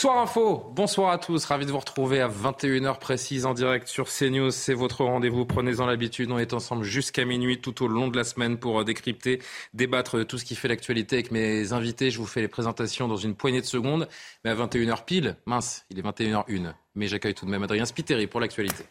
Soir Info, bonsoir à tous, ravi de vous retrouver à 21h précise en direct sur CNews. C'est votre rendez-vous, prenez-en l'habitude, on est ensemble jusqu'à minuit tout au long de la semaine pour euh, décrypter, débattre de tout ce qui fait l'actualité avec mes invités. Je vous fais les présentations dans une poignée de secondes, mais à 21h pile, mince, il est 21h01. Mais j'accueille tout de même Adrien Spiteri pour l'actualité.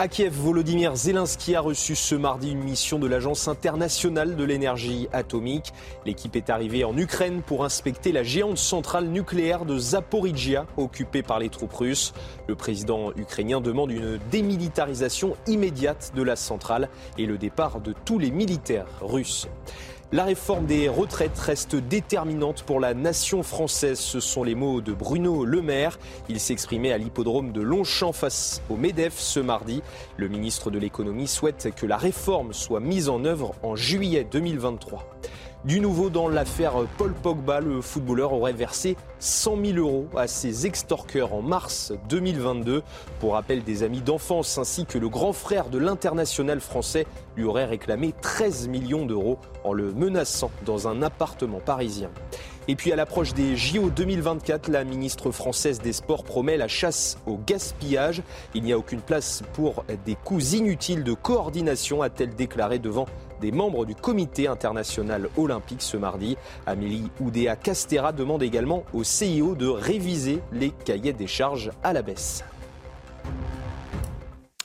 À Kiev, Volodymyr Zelensky a reçu ce mardi une mission de l'Agence internationale de l'énergie atomique. L'équipe est arrivée en Ukraine pour inspecter la géante centrale nucléaire de Zaporizhia, occupée par les troupes russes. Le président ukrainien demande une démilitarisation immédiate de la centrale et le départ de tous les militaires russes. La réforme des retraites reste déterminante pour la nation française. Ce sont les mots de Bruno Le Maire. Il s'exprimait à l'hippodrome de Longchamp face au MEDEF ce mardi. Le ministre de l'économie souhaite que la réforme soit mise en œuvre en juillet 2023. Du nouveau dans l'affaire Paul Pogba, le footballeur aurait versé 100 000 euros à ses extorqueurs en mars 2022. Pour rappel, des amis d'enfance ainsi que le grand frère de l'international français lui auraient réclamé 13 millions d'euros en le menaçant dans un appartement parisien. Et puis à l'approche des JO 2024, la ministre française des Sports promet la chasse au gaspillage. Il n'y a aucune place pour des coûts inutiles de coordination, a-t-elle déclaré devant des membres du comité international olympique ce mardi. Amélie Oudéa Castera demande également au CIO de réviser les cahiers des charges à la baisse.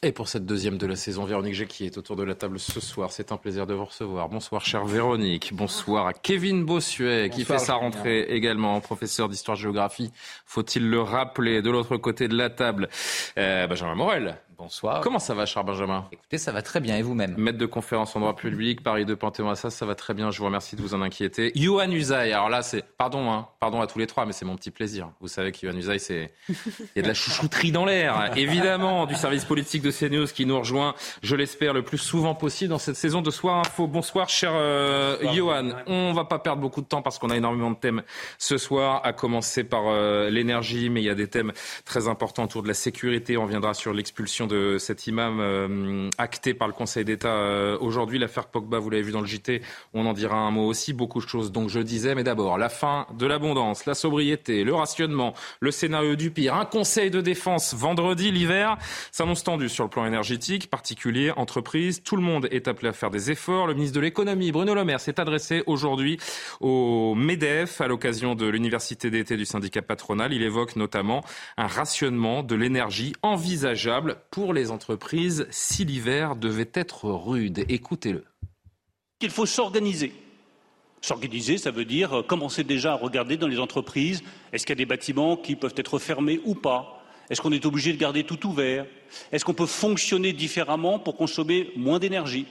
Et pour cette deuxième de la saison, Véronique qui est autour de la table ce soir. C'est un plaisir de vous recevoir. Bonsoir, chère Véronique. Bonsoir à Kevin Bossuet qui fait sa rentrée également, professeur d'histoire-géographie. Faut-il le rappeler de l'autre côté de la table? Euh, Benjamin Morel, Bonsoir. Comment ça va, cher Benjamin? Écoutez, ça va très bien. Et vous-même? Maître de conférence en droit public, Paris de Panthéon-Assas, ça va très bien. Je vous remercie de vous en inquiéter. Yohan Usaï, alors là, c'est. Pardon, hein, pardon à tous les trois, mais c'est mon petit plaisir. Vous savez que Yohan Usaï, c'est. Il y a de la chouchouterie dans l'air. Évidemment, du service politique de CNews qui nous rejoint, je l'espère, le plus souvent possible dans cette saison de Soir Info. Bonsoir, cher euh, Johan. On va pas perdre beaucoup de temps parce qu'on a énormément de thèmes ce soir, à commencer par euh, l'énergie, mais il y a des thèmes très importants autour de la sécurité. On viendra sur l'expulsion de cet imam euh, acté par le Conseil d'État euh, aujourd'hui. L'affaire Pogba, vous l'avez vu dans le JT, on en dira un mot aussi. Beaucoup de choses, donc je disais, mais d'abord, la fin de l'abondance, la sobriété, le rationnement, le scénario du pire, un Conseil de défense vendredi, l'hiver s'annonce tendu sur le plan énergétique, particulier, entreprise. Tout le monde est appelé à faire des efforts. Le ministre de l'économie, Bruno Le Maire, s'est adressé aujourd'hui au MEDEF à l'occasion de l'université d'été du syndicat patronal. Il évoque notamment un rationnement de l'énergie envisageable pour les entreprises si l'hiver devait être rude. Écoutez-le. Il faut s'organiser. S'organiser, ça veut dire euh, commencer déjà à regarder dans les entreprises, est-ce qu'il y a des bâtiments qui peuvent être fermés ou pas? Est-ce qu'on est obligé de garder tout ouvert? Est-ce qu'on peut fonctionner différemment pour consommer moins d'énergie?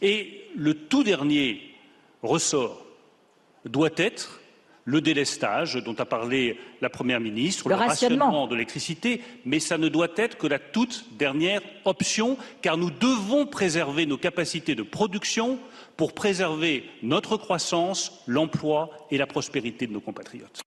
Et le tout dernier ressort doit être le délestage dont a parlé la Première ministre, le, rationnement. de l'électricité, mais ça ne doit être que la toute dernière option, car nous devons préserver nos capacités de production pour préserver notre croissance, l'emploi et la prospérité de nos compatriotes.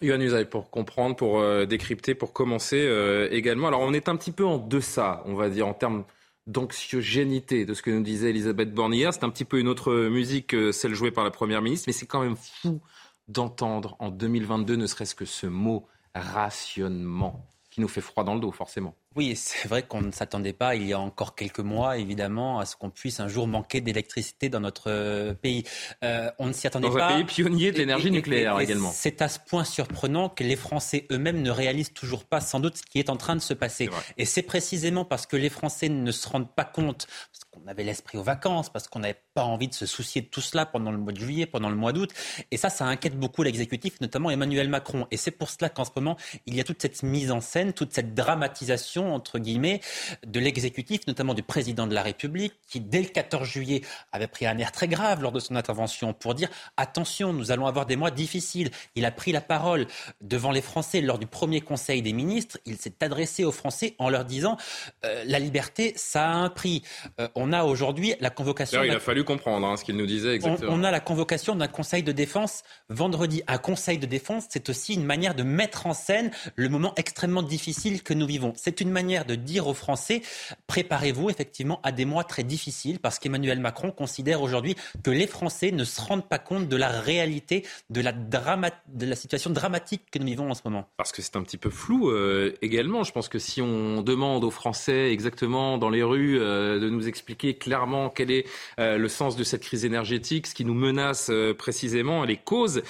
Yohann Usaï, pour comprendre, pour euh, décrypter, pour commencer euh, également. Alors on est un petit peu en deçà, on va dire, en termes d'anxiogénité de ce que nous disait Elisabeth Borne C'est un petit peu une autre musique que celle jouée par la Première ministre, mais c'est quand même fou d'entendre en 2022 ne serait-ce que ce mot rationnement qui nous fait froid dans le dos, forcément. Oui, c'est vrai qu'on ne s'attendait pas, il y a encore quelques mois, évidemment, à ce qu'on puisse un jour manquer d'électricité dans notre euh, pays. Euh, on ne s'y attendait pas. Dans un pays pionnier de l'énergie nucléaire également. C'est à ce point surprenant que les Français eux-mêmes ne réalisent toujours pas sans doute ce qui est en train de se passer. Et c'est précisément parce que les Français ne se rendent pas compte, parce qu'on avait l'esprit aux vacances, parce qu'on n'avait pas envie de se soucier de tout cela pendant le mois de juillet, pendant le mois d'août. Et ça, ça inquiète beaucoup l'exécutif, notamment Emmanuel Macron. Et c'est pour cela qu'en ce moment, il y a toute cette mise en scène, toute cette dramatisation, entre guillemets, de l'exécutif, notamment du président de la République, qui, dès le 14 juillet, avait pris un air très grave lors de son intervention pour dire attention, nous allons avoir des mois difficiles. Il a pris la parole devant les Français lors du premier Conseil des ministres. Il s'est adressé aux Français en leur disant euh, la liberté, ça a un prix. Euh, on a aujourd'hui la convocation. il a fallu comprendre hein, ce qu'il nous disait exactement. On, a la convocation d'un conseil de défense vendredi. Un conseil de défense, c'est aussi une manière de mettre en scène le moment extrêmement difficile que nous vivons. C'est une manière de dire aux Français, préparez-vous effectivement à des mois très difficiles, parce qu'Emmanuel Macron considère aujourd'hui que les Français ne se rendent pas compte de la réalité, de la, situation dramatique que nous vivons en ce moment. Parce que c'est un petit peu flou euh, également. Je pense que si on demande aux Français exactement dans les rues euh, de nous expliquer clairement quel est euh, le sens de cette crise énergétique, ce qui nous menace précisément, les causes,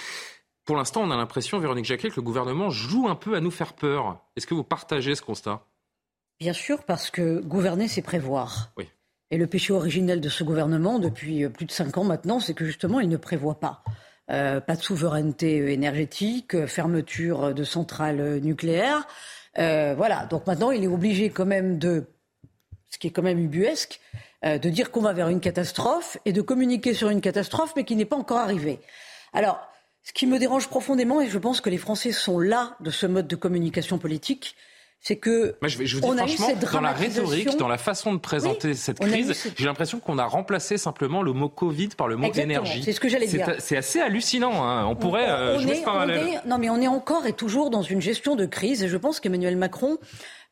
pour l'instant, on a l'impression, Véronique Jacquet, que le gouvernement joue un peu à nous faire peur. Est-ce que vous partagez ce constat? Bien sûr, parce que gouverner, c'est prévoir. Oui. Et le péché originel de ce gouvernement, depuis plus de cinq ans maintenant, c'est que justement, il ne prévoit pas. Euh, pas de souveraineté énergétique, fermeture de centrales nucléaires. Euh, voilà. Donc maintenant, il est obligé quand même de, ce qui est quand même ubuesque, euh, de dire qu'on va vers une catastrophe et de communiquer sur une catastrophe, mais qui n'est pas encore arrivée. Alors, ce qui me dérange profondément, et je pense que les Français sont là de ce mode de communication politique, c'est que Moi, je, je vous dis franchement, dans la rhétorique, dans la façon de présenter cette crise, j'ai l'impression qu'on a remplacé simplement le mot Covid par le mot énergie. C'est ce que j'allais dire. C'est assez hallucinant. Hein. On pourrait on, euh, est, parallèle. non, mais on est encore et toujours dans une gestion de crise, et je pense qu'Emmanuel Macron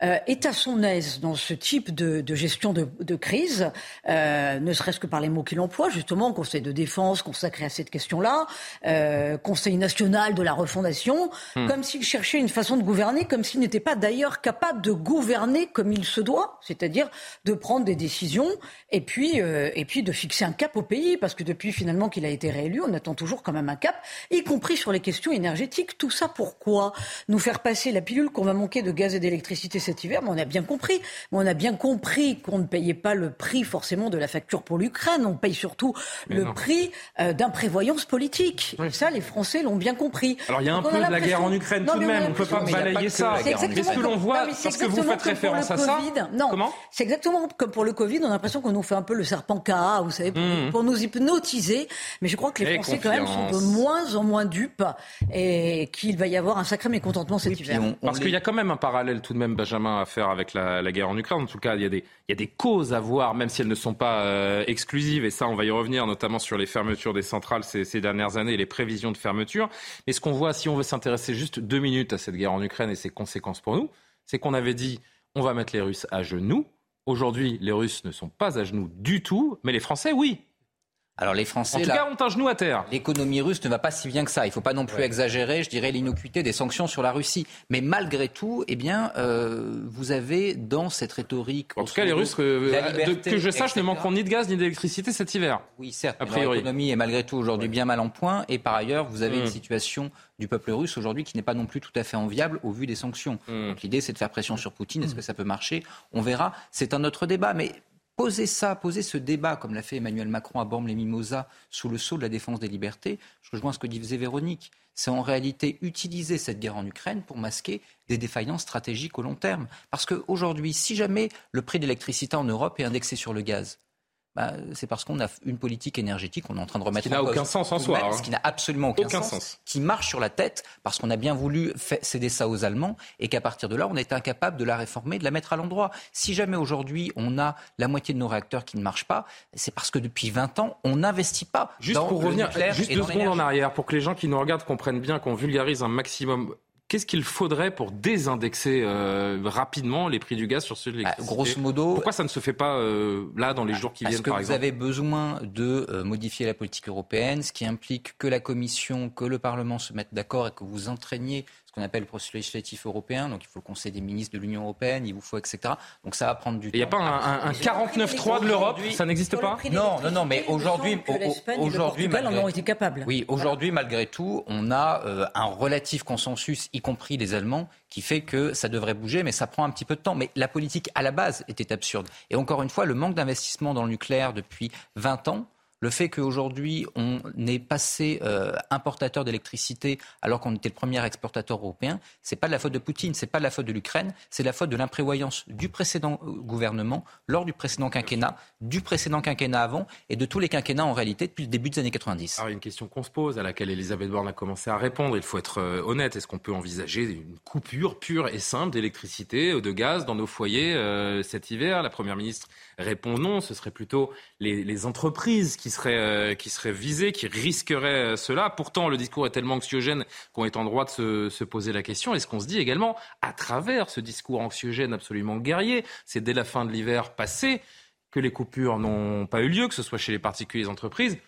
euh, est à son aise dans ce type de, de gestion de, de crise, euh, ne serait-ce que par les mots qu'il emploie, justement, Conseil de défense consacré à cette question-là, euh, Conseil national de la refondation, hmm. comme s'il cherchait une façon de gouverner, comme s'il n'était pas d'ailleurs capable de gouverner comme il se doit, c'est-à-dire de prendre des décisions et puis, euh, et puis de fixer un cap au pays, parce que depuis finalement qu'il a été réélu, on attend toujours quand même un cap, y compris sur les questions énergétiques. Tout ça pourquoi Nous faire passer la pilule qu'on va manquer de gaz et d'électricité cet hiver, mais on a bien compris. Mais on a bien compris qu'on ne payait pas le prix forcément de la facture pour l'Ukraine. On paye surtout le prix euh, d'imprévoyance politique. Et ça, les Français l'ont bien compris. Alors il y a un peu de la guerre en Ukraine tout de même. On ne peut pas balayer ça. Qu'est-ce que l'on voit Parce que vous faites référence à ça. Non. Comment C'est exactement comme pour le Covid. On a l'impression qu'on nous fait un peu le serpent K, vous savez, mmh. pour, nous hypnotiser. Mais je crois que les Français quand même sont de moins en moins dupes et qu'il va y avoir un sacré mécontentement cet hiver. Parce qu'il y a quand même un parallèle tout de même, Benjamin à faire avec la, guerre en Ukraine. En tout cas, il y, a des, causes à voir, même si elles ne sont pas euh, exclusives. Et ça, on va y revenir, notamment sur les fermetures des centrales ces, ces dernières années et les prévisions de fermeture. Mais ce qu'on voit, si on veut s'intéresser juste deux minutes à cette guerre en Ukraine et ses conséquences pour nous, c'est qu'on avait dit on va mettre les Russes à genoux. Aujourd'hui, les Russes ne sont pas à genoux du tout, mais les Français, oui. Alors les Français, en tout cas, ont un genou à terre. L'économie russe ne va pas si bien que ça. Il ne faut pas non plus exagérer, je dirais, l'innocuité des sanctions sur la Russie. Mais malgré tout, eh bien, euh, vous avez dans cette rhétorique. En tout cas, les Russes, euh, que je sache, ne manqueront ni de gaz ni d'électricité cet hiver. Oui, certes. L'économie est malgré tout aujourd'hui bien mal en point. Et par ailleurs, vous avez une hmm. situation du peuple russe aujourd'hui qui n'est pas non plus tout à fait enviable au vu des sanctions. Hmm. Donc l'idée, c'est de faire pression sur Poutine. Est-ce que ça peut marcher? On verra. C'est un autre débat. Mais poser ça, poser ce débat, comme l'a fait Emmanuel Macron à Bormes-les-Mimosas, sous le sceau de la défense des libertés, je rejoins ce que disait Véronique. C'est en réalité utiliser cette guerre en Ukraine pour masquer des défaillances stratégiques au long terme. Parce qu'aujourd'hui, si jamais le prix de l'électricité en Europe est indexé sur le gaz, bah, c'est parce qu'on a une politique énergétique qu'on est en train de remettre ce qui n'a aucun sens en soi. Hein. Ce qui n'a absolument aucun, sens, Qui marche sur la tête parce qu'on a bien voulu céder ça aux Allemands et qu'à partir de là, on est incapable de la réformer, de la mettre à l'endroit. Si jamais aujourd'hui, on a la moitié de nos réacteurs qui ne marchent pas, c'est parce que depuis 20 ans, on n'investit pas. Juste pour revenir, juste deux secondes en arrière, pour que les gens qui nous regardent comprennent bien qu'on vulgarise un maximum Qu'est-ce qu'il faudrait pour désindexer euh, rapidement les prix du gaz sur ceux de bah, l'électricité Grosso modo. Pourquoi ça ne se fait pas euh, là dans les jours qui viennent, par exemple Parce que vous avez besoin de euh, modifier la politique européenne, ce qui implique que la Commission, que le Parlement se mettent d'accord et que vous entraîniez ce qu'on appelle le processus législatif européen. Donc il faut le Conseil des ministres de l'Union européenne, il vous faut, etc. Donc ça va prendre du temps. Il n'y a pas un, un, 49-3 de l'Europe Ça n'existe pas Non, non, non, mais aujourd'hui. Aujourd'hui, malgré, en ont été capables. Oui, aujourd'hui, malgré tout, on a euh, un relatif consensus, y compris les Allemands, qui fait que ça devrait bouger, mais ça prend un petit peu de temps. Mais la politique, à la base, était absurde. Et encore une fois, le manque d'investissement dans le nucléaire depuis 20 ans le fait qu'aujourd'hui, on est passé euh, importateur d'électricité alors qu'on était le premier exportateur européen, c'est pas de la faute de Poutine, c'est pas de la faute de l'Ukraine, c'est la faute de l'imprévoyance du précédent euh, gouvernement lors du précédent quinquennat, du précédent quinquennat avant et de tous les quinquennats en réalité depuis le début des années 90. Alors, une question qu'on se pose, à laquelle Elisabeth Borne a commencé à répondre, il faut être euh, honnête, est-ce qu'on peut envisager une coupure pure et simple d'électricité, de gaz dans nos foyers cet hiver? La Première ministre répond non, ce serait plutôt les, les entreprises qui qui seraient, euh, qui visées, qui risqueraient cela. Pourtant, le discours est tellement anxiogène qu'on est en droit de se, se poser la question. Et ce qu'on se dit également, à travers ce discours anxiogène absolument guerrier, c'est dès la fin de l'hiver passé que les coupures n'ont pas eu lieu, que ce soit chez les particuliers et les entreprises.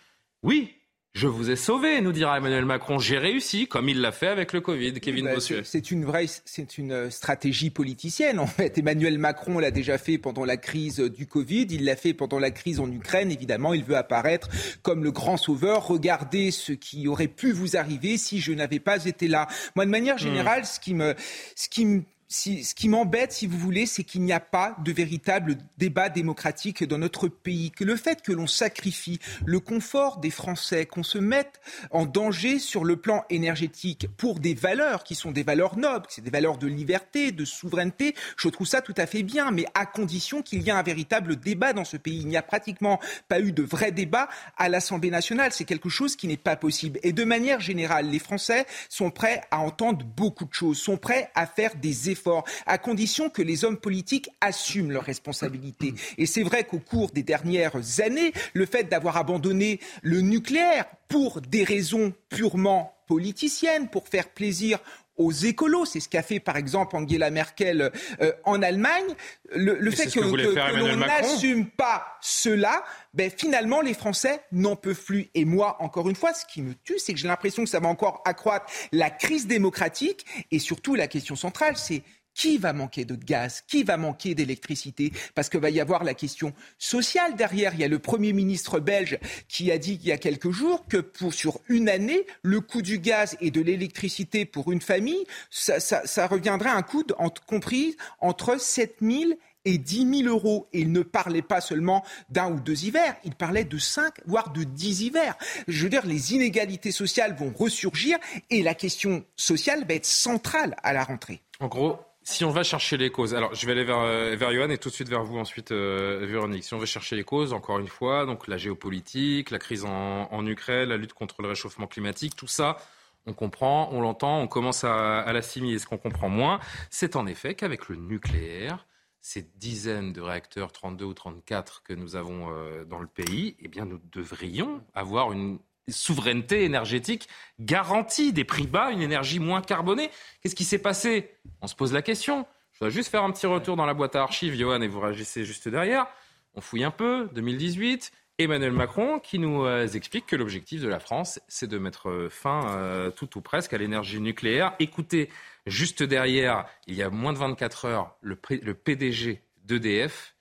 Oui, je vous ai sauvé, nous dira Emmanuel Macron. J'ai réussi, comme il l'a fait avec le Covid. Kevin bah, Bossuet. C'est une vraie, c'est une stratégie politicienne en fait. Emmanuel Macron l'a déjà fait pendant la crise du Covid. Il l'a fait pendant la crise en Ukraine. Évidemment, il veut apparaître comme le grand sauveur. Regardez ce qui aurait pu vous arriver si je n'avais pas été là. Moi, de manière hmm. générale, ce qui me, ce qui me ce qui m'embête, si vous voulez, c'est qu'il n'y a pas de véritable débat démocratique dans notre pays. Que le fait que l'on sacrifie le confort des Français, qu'on se mette en danger sur le plan énergétique pour des valeurs qui sont des valeurs nobles, c'est des valeurs de liberté, de souveraineté, je trouve ça tout à fait bien, mais à condition qu'il y ait un véritable débat dans ce pays. Il n'y a pratiquement pas eu de vrai débat à l'Assemblée nationale. C'est quelque chose qui n'est pas possible. Et de manière générale, les Français sont prêts à entendre beaucoup de choses, sont prêts à faire des efforts à condition que les hommes politiques assument leurs responsabilités. Et c'est vrai qu'au cours des dernières années, le fait d'avoir abandonné le nucléaire pour des raisons purement politiciennes, pour faire plaisir aux écolos. C'est ce qu'a fait par exemple Angela Merkel euh, en Allemagne. Le, fait que, l'on n'assume pas cela, ben, finalement les Français n'en peuvent plus. Et moi, encore une fois, ce qui me tue, c'est que j'ai l'impression que ça va encore accroître la crise démocratique et surtout la question centrale, c'est qui va manquer de gaz? Qui va manquer d'électricité? Parce qu'il va y avoir la question sociale derrière. Il y a le Premier ministre belge qui a dit il y a quelques jours que pour, sur une année, le coût du gaz et de l'électricité pour une famille, ça, reviendrait à un coût compris entre 7 000 et 10 000 euros. Et il ne parlait pas seulement d'un ou deux hivers, il parlait de cinq, voire de dix hivers. Je veux dire, les inégalités sociales vont ressurgir et la question sociale va être centrale à la rentrée. En gros, si on va chercher les causes, alors je vais aller vers, euh, vers Johan et tout de suite vers vous ensuite, euh, Véronique. Si on veut chercher les causes, encore une fois, donc la géopolitique, la crise en, Ukraine, la lutte contre le réchauffement climatique, tout ça, on comprend, on l'entend, on commence à, à l'assimiler. Ce qu'on comprend moins, c'est en effet qu'avec le nucléaire, ces dizaines de réacteurs 32 ou 34 que nous avons euh, dans le pays, eh bien nous devrions avoir une souveraineté énergétique garantie, des prix bas, une énergie moins carbonée. Qu'est-ce qui s'est passé? On se pose la question. Je dois juste faire un petit retour dans la boîte à archives, Johan, et vous réagissez juste derrière. On fouille un peu, 2018, Emmanuel Macron qui nous euh, explique que l'objectif de la France, c'est de mettre euh, fin euh, tout ou presque à l'énergie nucléaire. Écoutez, juste derrière, il y a moins de 24 heures, le, le PDG d'EDF,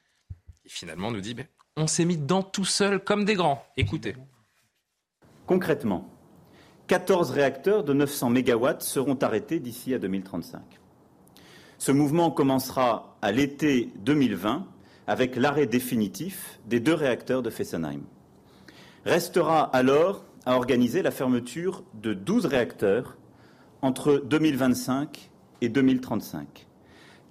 finalement nous dit, ben, on s'est mis dedans tout seul comme des grands. Écoutez. Concrètement, 14 réacteurs de 900 MW seront arrêtés d'ici à 2035. Ce mouvement commencera à l'été 2020 avec l'arrêt définitif des deux réacteurs de Fessenheim. Restera alors à organiser la fermeture de 12 réacteurs entre 2025 et 2035.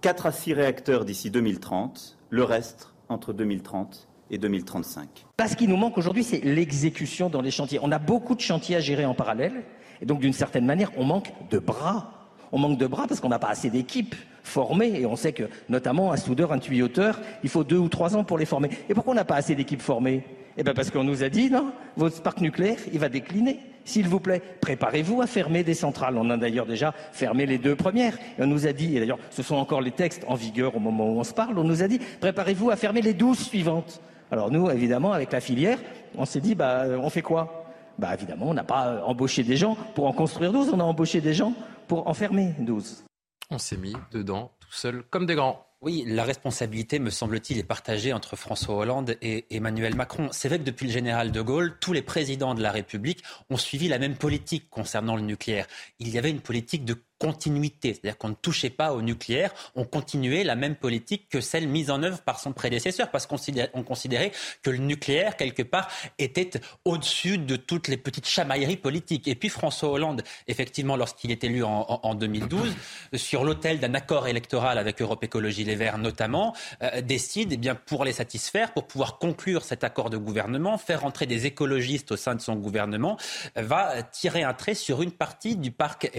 4 à 6 réacteurs d'ici 2030, le reste entre 2030 et 2035. Ce qui nous manque aujourd'hui, c'est l'exécution dans les chantiers. On a beaucoup de chantiers à gérer en parallèle, et donc d'une certaine manière, on manque de bras. On manque de bras parce qu'on n'a pas assez d'équipes formées, et on sait que notamment un soudeur, un tuyauteur, il faut deux ou trois ans pour les former. Et pourquoi on n'a pas assez d'équipes formées? Eh bien parce qu'on nous a dit, non, votre parc nucléaire, il va décliner. S'il vous plaît, préparez-vous à fermer des centrales. On a d'ailleurs déjà fermé les deux premières. Et on nous a dit, et d'ailleurs ce sont encore les textes en vigueur au moment où on se parle, on nous a dit, préparez-vous à fermer les douze suivantes. Alors nous, évidemment, avec la filière, on s'est dit, bah, on fait quoi? Bah évidemment, on n'a pas embauché des gens pour en construire 12, on a embauché des gens pour en fermer 12. On s'est mis dedans tout seul comme des grands. Oui, la responsabilité, me semble-t-il, est partagée entre François Hollande et Emmanuel Macron. C'est vrai que depuis le général de Gaulle, tous les présidents de la République ont suivi la même politique concernant le nucléaire. Il y avait une politique de continuité, c'est-à-dire qu'on ne touchait pas au nucléaire, on continuait la même politique que celle mise en œuvre par son prédécesseur, parce qu'on considérait que le nucléaire, quelque part, était au-dessus de toutes les petites chamailleries politiques. Et puis François Hollande, effectivement, lorsqu'il est élu en, 2012, sur l'autel d'un accord électoral avec Europe Écologie Les Verts notamment, euh, décide, eh bien, pour les satisfaire, pour pouvoir conclure cet accord de gouvernement, faire entrer des écologistes au sein de son gouvernement, va tirer un trait sur une partie du parc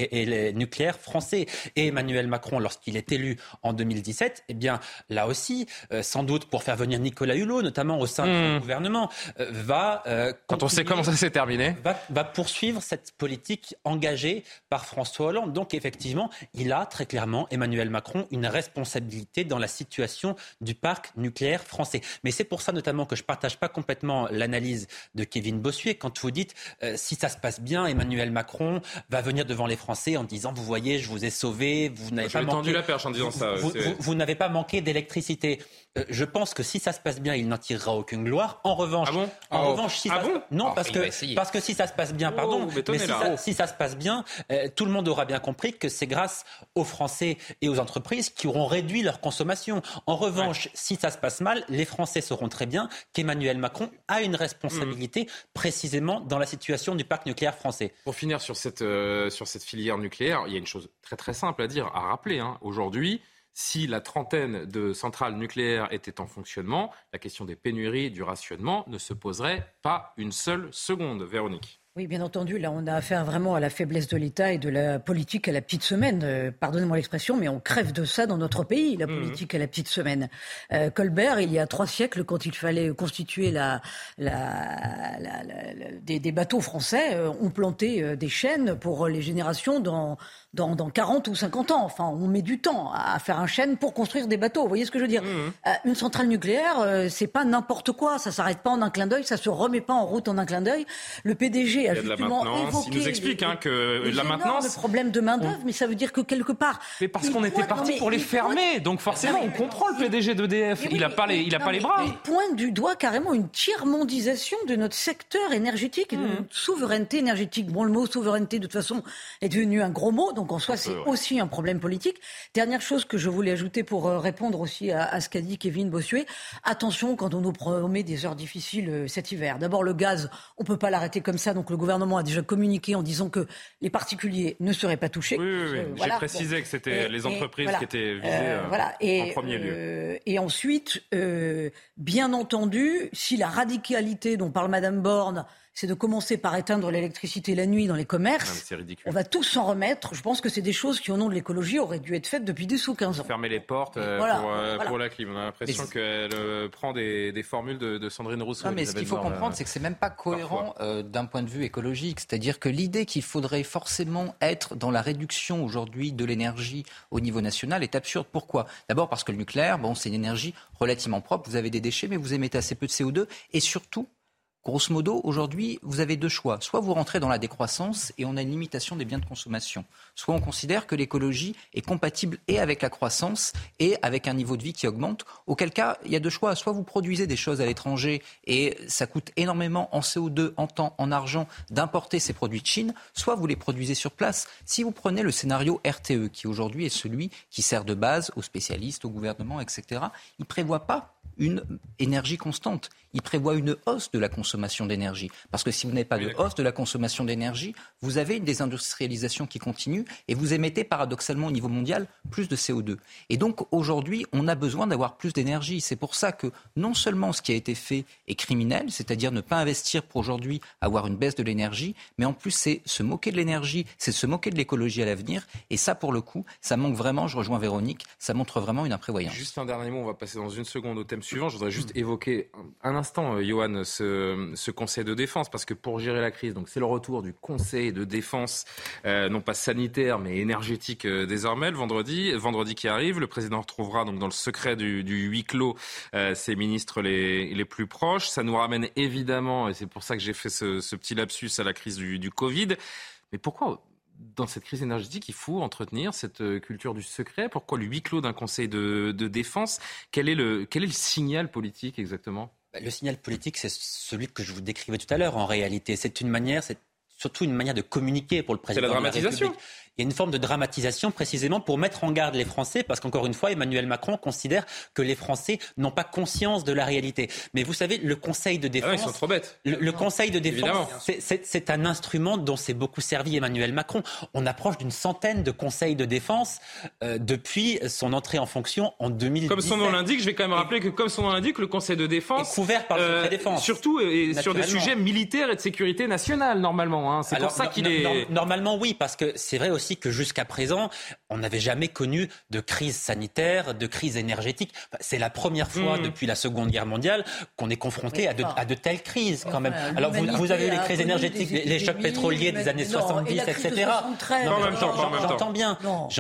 nucléaire français. Et Emmanuel Macron, lorsqu'il est élu en 2017, eh bien, là aussi, euh, sans doute pour faire venir Nicolas Hulot, notamment au sein du hmm. gouvernement, euh, va... Quand on sait comment ça s'est terminé va, va poursuivre cette politique engagée par François Hollande. Donc, effectivement, il a très clairement, Emmanuel Macron, une responsabilité dans la situation du parc nucléaire français. Mais c'est pour ça notamment que je ne partage pas complètement l'analyse de Kevin Bossuet quand vous dites euh, si ça se passe bien, Emmanuel Macron va venir devant les Français en disant vous voyez, je vous ai sauvé, vous n'avez pas manqué, la perche en disant ça. Vous, n'avez pas manqué d'électricité. Euh, je pense que si ça se passe bien, il n'en tirera aucune gloire. En revanche, ah en revanche, si ah ça non, parce que parce que si ça se passe bien, pardon, oh, mais si ça, se passe bien, euh, tout le monde aura bien compris que c'est grâce aux Français et aux entreprises qui auront réduit leur consommation. En revanche, si ça se passe mal, les Français sauront très bien qu'Emmanuel Macron a une responsabilité précisément dans la situation du parc nucléaire français. Pour finir sur cette, euh, sur cette filière nucléaire, il y a une chose très très simple à dire, à rappeler. Hein. Aujourd'hui, si la trentaine de centrales nucléaires étaient en fonctionnement, la question des pénuries, du rationnement ne se poserait pas une seule seconde. Véronique. Oui, bien entendu. Là, on a affaire vraiment à la faiblesse de l'État et de la politique à la petite semaine. Euh, pardonnez-moi l'expression, mais on crève de ça dans notre pays, la mmh. politique à la petite semaine. Euh, Colbert, il y a trois siècles, quand il fallait constituer la, la, la, des, des, bateaux français, euh, on plantait des chaînes pour les générations dans dans, dans 40 ou 50 ans. Enfin, on met du temps à faire un chêne pour construire des bateaux. Vous voyez ce que je veux dire mmh. euh, Une centrale nucléaire, euh, c'est pas n'importe quoi. Ça s'arrête pas en un clin d'œil, ça se remet pas en route en un clin d'œil. Le PDG a justement évoqué. Il nous explique hein, que la maintenance. Le problème de main d'œuvre, mais ça veut dire que quelque part. Mais parce qu'on était parti pour les fermer, donc forcément on comprend le PDG d'EDF. Il a pas les, il a pas les bras. Il pointe du doigt carrément une tiers-mondisation de notre secteur énergétique et de mmh. notre souveraineté énergétique. Bon, le mot souveraineté de toute façon est devenu un gros mot donc en soi c'est aussi un problème politique. Dernière chose que je voulais ajouter pour euh, répondre aussi à, ce qu'a dit Kevin Bossuet, attention quand on nous promet des heures difficiles euh, cet hiver. D'abord le gaz, on peut pas l'arrêter comme ça, donc le gouvernement a déjà communiqué en disant que les particuliers ne seraient pas touchés. Oui, oui, oui. Euh, j'ai précisé que c'était les entreprises qui étaient visées voilà. et, en premier lieu. et ensuite, bien entendu, si la radicalité dont parle Madame Borne c'est de commencer par éteindre l'électricité la nuit dans les commerces. on va tous s'en remettre. Je pense que c'est des choses qui, au nom de l'écologie, auraient dû être faites depuis 10 ou 15 ans. Fermer les portes euh, euh, pour, la clim. On a l'impression qu'elle euh, prend des, formules de, Sandrine Rousseau. mais ce qu'il faut comprendre, c'est que c'est même pas cohérent d'un point de vue écologique. C'est-à-dire que l'idée qu'il faudrait forcément être dans la réduction aujourd'hui de l'énergie au niveau national est absurde. Pourquoi? D'abord parce que le nucléaire, bon, c'est une énergie relativement propre. Vous avez des déchets, mais vous émettez assez peu de CO2. Et surtout, Grosso modo, aujourd'hui, vous avez deux choix. Soit vous rentrez dans la décroissance et on a une limitation des biens de consommation. Soit on considère que l'écologie est compatible et avec la croissance et avec un niveau de vie qui augmente. Auquel cas, il y a deux choix. Soit vous produisez des choses à l'étranger et ça coûte énormément en CO2, en temps, en argent d'importer ces produits de Chine. Soit vous les produisez sur place. Si vous prenez le scénario RTE, qui aujourd'hui est celui qui sert de base aux spécialistes, au gouvernement, etc., il ne prévoit pas une énergie constante. Il prévoit une hausse de la consommation d'énergie. Parce que si vous n'avez pas de hausse de la consommation d'énergie, vous avez une désindustrialisation qui continue et vous émettez paradoxalement au niveau mondial plus de CO2. Et donc aujourd'hui, on a besoin d'avoir plus d'énergie. C'est pour ça que non seulement ce qui a été fait est criminel, c'est-à-dire ne pas investir pour aujourd'hui avoir une baisse de l'énergie, mais en plus c'est se moquer de l'énergie, c'est se moquer de l'écologie à l'avenir. Et ça, pour le coup, ça manque vraiment, je rejoins Véronique, ça montre vraiment une imprévoyance. Juste un dernier mot, on va passer dans une seconde au thème suivant. Je voudrais juste évoquer un instant, euh, Johan, ce, ce, Conseil de défense, parce que pour gérer la crise, donc c'est le retour du Conseil de défense, euh, non pas sanitaire, mais énergétique euh, désormais, le vendredi, vendredi qui arrive. Le président retrouvera donc dans le secret du, du huis clos ses ministres les, les plus proches. Ça nous ramène évidemment, et c'est pour ça que j'ai fait ce, ce, petit lapsus à la crise du, du Covid. Mais pourquoi dans cette crise énergétique, il faut entretenir cette euh, culture du secret? Pourquoi le huis clos d'un conseil de, défense? Quel est, le, quel est le signal politique exactement? Bah, Le signal politique, c'est celui que je vous décrivais tout à l'heure en réalité. C'est une manière, c'est surtout une manière de communiquer pour le président. C'est la dramatisation il y a une forme de dramatisation précisément pour mettre en garde les Français, parce qu'encore une fois, Emmanuel Macron considère que les Français n'ont pas conscience de la réalité. Mais vous savez, le Conseil de défense, ah ils sont trop bêtes. Le, Conseil de défense, c'est un instrument dont s'est beaucoup servi Emmanuel Macron. On approche d'une centaine de conseils de défense euh, depuis son entrée en fonction en 2017. Comme son nom l'indique, je vais quand même rappeler que comme son nom l'indique, le Conseil de défense est couvert par le euh, défense. Surtout et sur des sujets militaires et de sécurité nationale normalement. Hein. C'est pour ça qu'il est. normalement, oui, parce que c'est vrai aussi que jusqu'à présent, on n'avait jamais connu de crise sanitaire, de crise énergétique. C'est la première fois mmh. depuis la Seconde Guerre mondiale qu'on est confronté à, de, à, de, telles crises quand même. Alors vous, vous, avez les crises énergétiques, les, chocs pétroliers des années 70, etc. J'entends bien,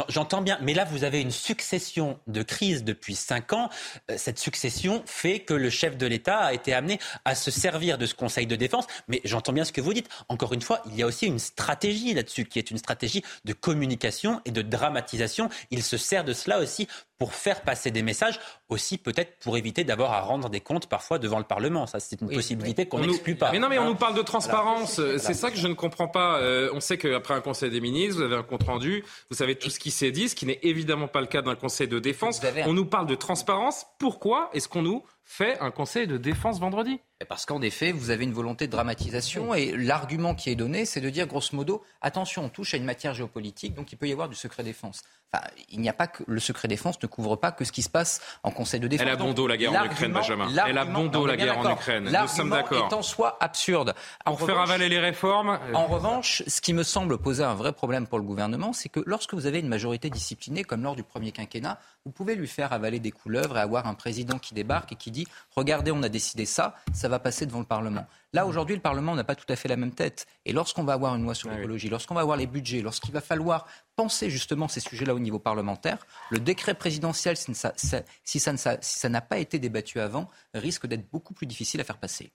j'entends bien. Mais là, vous avez une succession de crises depuis cinq ans. Euh, cette succession fait que le chef de l'État a été amené à se servir de ce Conseil de défense. Mais j'entends bien ce que vous dites. Encore une fois, il y a aussi une stratégie là-dessus, qui est une stratégie de communication et de dramatisation. Il se sert de cela aussi pour faire passer des messages, aussi peut-être pour éviter d'avoir à rendre des comptes parfois devant le Parlement. Ça, c'est une possibilité qu'on n'exclut pas. Mais non, mais on nous parle de transparence. C'est ça que je ne comprends pas. Euh, on sait qu'après un Conseil des ministres, vous avez un compte rendu, vous savez tout ce qui s'est dit, ce qui n'est évidemment pas le cas d'un Conseil de défense. On nous parle de transparence. Pourquoi est-ce qu'on nous fait un Conseil de défense vendredi. Parce qu'en effet, vous avez une volonté de dramatisation. Et l'argument qui est donné, c'est de dire grosso modo, attention, on touche à une matière géopolitique, donc il peut y avoir du secret défense. Enfin, il n'y a pas que le secret défense ne couvre pas que ce qui se passe en Conseil de défense. Elle a bon dos la guerre en Ukraine, Benjamin. Elle a bon dos la guerre en Ukraine. Nous sommes d'accord. est en soi absurde. Pour faire avaler les réformes. Euh, en revanche, ce qui me semble poser un vrai problème pour le gouvernement, c'est que lorsque vous avez une majorité disciplinée, comme lors du premier quinquennat, vous pouvez lui faire avaler des couleuvres et avoir un président qui débarque et qui dit Regardez, on a décidé ça, ça va passer devant le Parlement. Là, aujourd'hui, le Parlement n'a pas tout à fait la même tête. Et lorsqu'on va avoir une loi sur ah l'écologie, lorsqu'on va avoir les budgets, lorsqu'il va falloir penser justement ces sujets-là au niveau parlementaire, le décret présidentiel, si ça n'a pas été débattu avant, risque d'être beaucoup plus difficile à faire passer.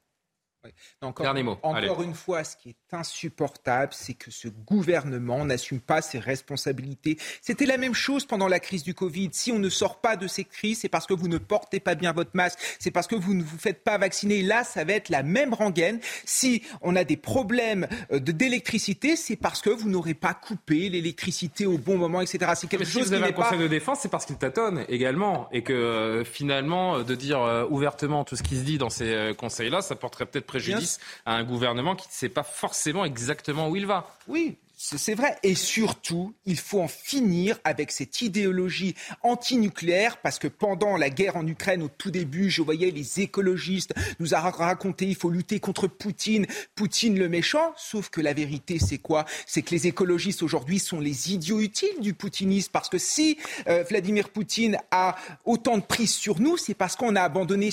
Encore, Dernier mot. Encore une fois, ce qui est insupportable, c'est que ce gouvernement n'assume pas ses responsabilités. C'était la même chose pendant la crise du Covid. Si on ne sort pas de cette crise, c'est parce que vous ne portez pas bien votre masque, c'est parce que vous ne vous faites pas vacciner. Là, ça va être la même rengaine. Si on a des problèmes euh, d'électricité, c'est parce que vous n'aurez pas coupé l'électricité au bon moment, etc. C'est quelque chose si vous avez un conseil de défense, c'est parce qu'il tâtonne également. Et que euh, finalement, de dire euh, ouvertement tout ce qui se dit dans ces conseils-là, ça porterait peut-être préjudice à un gouvernement qui ne sait pas forcément exactement où il va. Oui, c'est vrai. Et surtout, il faut en finir avec cette idéologie antinucléaire parce que pendant la guerre en Ukraine, au tout début, je voyais les écologistes nous a raconté il faut lutter contre Poutine, Poutine le méchant. Sauf que la vérité, c'est quoi? C'est que les écologistes aujourd'hui sont les idiots utiles du poutinisme parce que si euh, Vladimir Poutine a autant de prise sur nous, c'est parce qu'on a abandonné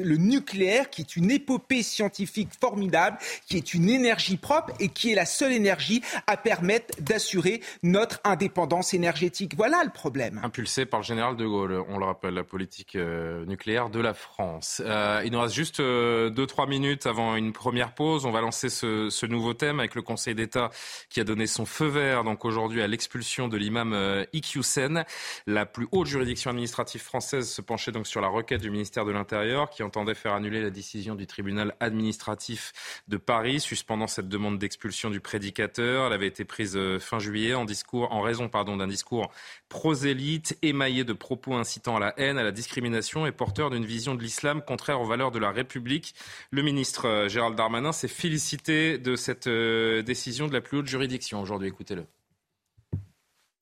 le nucléaire qui est une épopée scientifique formidable, qui est une énergie propre et qui est la seule énergie à permettent d'assurer notre indépendance énergétique. Voilà le problème. Impulsé par le général de Gaulle, on le rappelle, la politique euh, nucléaire de la France. Euh, il nous reste juste 2-3 euh, minutes avant une première pause. On va lancer ce, ce nouveau thème avec le Conseil d'État qui a donné son feu vert donc aujourd'hui à l'expulsion de l'imam Iqiyoussen. La plus haute juridiction administrative française se penchait donc sur la requête du ministère de l'Intérieur qui entendait faire annuler la décision du tribunal administratif de Paris suspendant cette demande d'expulsion du prédicateur. Elle avait été prise euh, fin juillet en, discours, en raison d'un discours prosélyte, émaillé de propos incitant à la haine, à la discrimination et porteur d'une vision de l'islam contraire aux valeurs de la République. Le ministre euh, Gérald Darmanin s'est félicité de cette euh, décision de la plus haute juridiction aujourd'hui. Écoutez-le.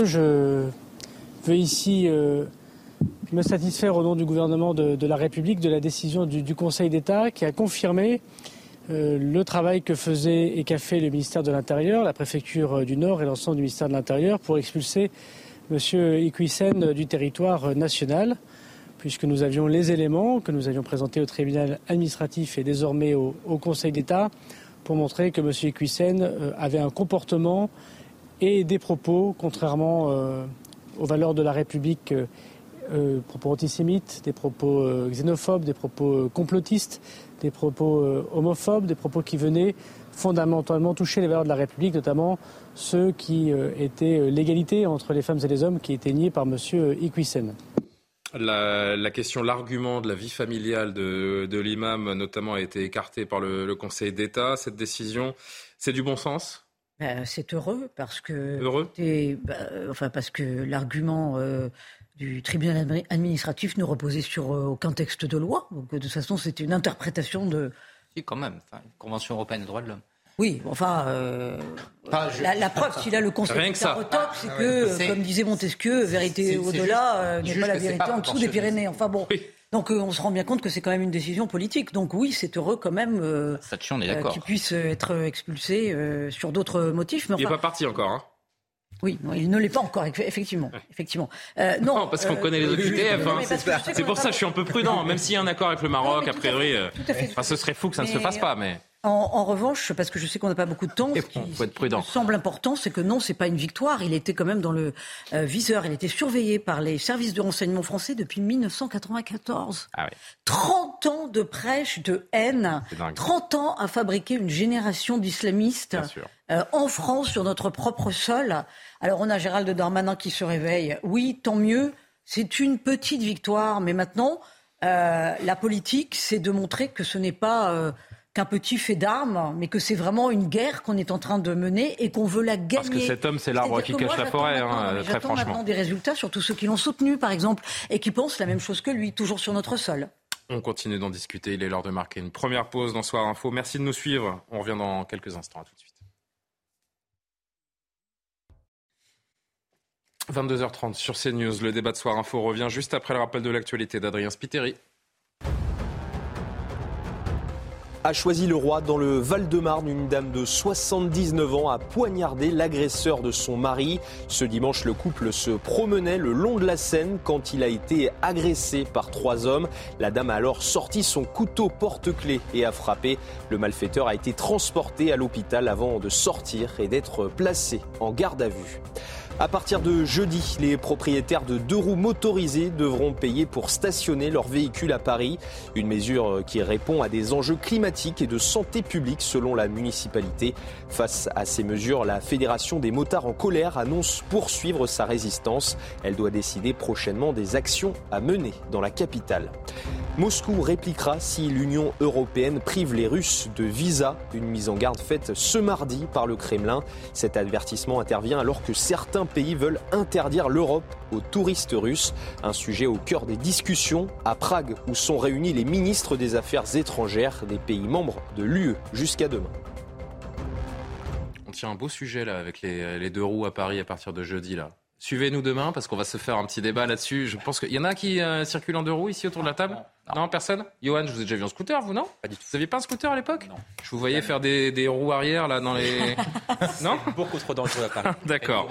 Je veux ici me satisfaire au nom du gouvernement de, la République de la décision du Conseil d'État qui a confirmé euh, le travail que faisait et qu'a fait le ministère de l'Intérieur, la préfecture du Nord et l'ensemble du ministère de l'Intérieur pour expulser M. Iquissen du territoire national, puisque nous avions les éléments que nous avions présentés au tribunal administratif et désormais au, Conseil d'État pour montrer que M. Iquissen euh, avait un comportement et des propos, contrairement euh, aux valeurs de la République, propos antisémites, des propos xénophobes, des propos complotistes, des propos euh, homophobes, des propos qui venaient fondamentalement toucher les valeurs de la République, notamment ceux qui euh, étaient euh, l'égalité entre les femmes et les hommes qui étaient niés par M. Iquissen. La, question, l'argument de la vie familiale de, l'imam, notamment, a été écarté par le, Conseil d'État. Cette décision, c'est du bon sens? Ben, C'est heureux parce que. Heureux? ben, Enfin, parce que l'argument du tribunal administratif ne reposait sur euh, aucun texte de loi. Donc, de toute façon, c'était une interprétation de. Si, quand même. Enfin, Convention européenne des droits de l'homme. Oui, enfin, euh, la, preuve, s'il a le conseil c'est que, comme disait Montesquieu, vérité au-delà n'est pas la vérité en dessous des Pyrénées. Enfin bon, Donc on se rend bien compte que c'est quand même une décision politique. Donc oui, c'est heureux quand même euh, qu'il puisse être expulsé sur d'autres motifs. Mais il n'est pas parti encore. Hein. Oui, il ne l'est pas encore, effectivement. effectivement. non, parce qu'on connaît les OQTF. Hein. C'est pour ça que je suis un peu prudent. Même s'il y a un accord avec le Maroc, a priori, ce serait fou que ça ne se fasse pas. Mais... En, revanche, parce que je sais qu'on n'a pas beaucoup de temps, ce qui, faut être prudent. semble important, c'est que non, c'est pas une victoire. Il était quand même dans le euh, viseur. Il était surveillé par les services de renseignement français depuis 1994. Ah 30 ans de prêche, de haine. 30 ans à fabriquer une génération d'islamistes euh, en France, sur notre propre sol. Alors on a Gérald Darmanin qui se réveille. Oui, tant mieux. C'est une petite victoire, mais maintenant, euh, la politique, c'est de montrer que ce n'est pas qu'un petit fait d'armes, mais que c'est vraiment une guerre qu'on est en train de mener et qu'on veut la gagner. Parce que cet homme, c'est l'arbre qui cache la forêt, hein, très franchement. maintenant des résultats sur tous ceux qui l'ont soutenu, par exemple, et qui pensent la même chose que lui, toujours sur notre sol. On continue d'en discuter. Il est l'heure de marquer une première pause dans Soir Info. Merci de nous suivre. On revient dans quelques instants. À tout de suite. 22h30 sur CNews. Le débat de Soir Info revient juste après le rappel de l'actualité d'Adrien Spiteri. A choisi le roi dans le Val-de-Marne. Une dame de 79 ans a poignardé l'agresseur de son mari. Ce dimanche, le couple se promenait le long de la Seine quand il a été agressé par trois hommes. La dame a alors sorti son couteau porte-clés et a frappé. Le malfaiteur a été transporté à l'hôpital avant de sortir et d'être placé en garde à vue. À partir de jeudi, les propriétaires de deux roues motorisées devront payer pour stationner leur véhicule à Paris. Une mesure qui répond à des enjeux climatiques et de santé publique selon la municipalité. Face à ces mesures, la Fédération des motards en colère annonce poursuivre sa résistance. Elle doit décider prochainement des actions à mener dans la capitale. Moscou répliquera si l'Union européenne prive les Russes de visa, une mise en garde faite ce mardi par le Kremlin. Cet avertissement intervient alors que certains pays veulent interdire l'Europe aux touristes russes, un sujet au cœur des discussions à Prague où sont réunis les ministres des Affaires étrangères des pays membres de l'UE jusqu'à demain. On tient un beau sujet là avec les, deux roues à Paris à partir de jeudi là. Suivez-nous demain parce qu'on va se faire un petit débat là-dessus. Je pense qu'il y en a qui euh, circulent en deux roues ici autour de la table? Non, personne Johan, je vous ai déjà vu en scooter, vous, non Pas du tout. Vous n'aviez pas un scooter à l'époque Non. Je vous voyais faire des, des, roues arrière, là, dans les... non Beaucoup trop dangereux à Paris. D'accord.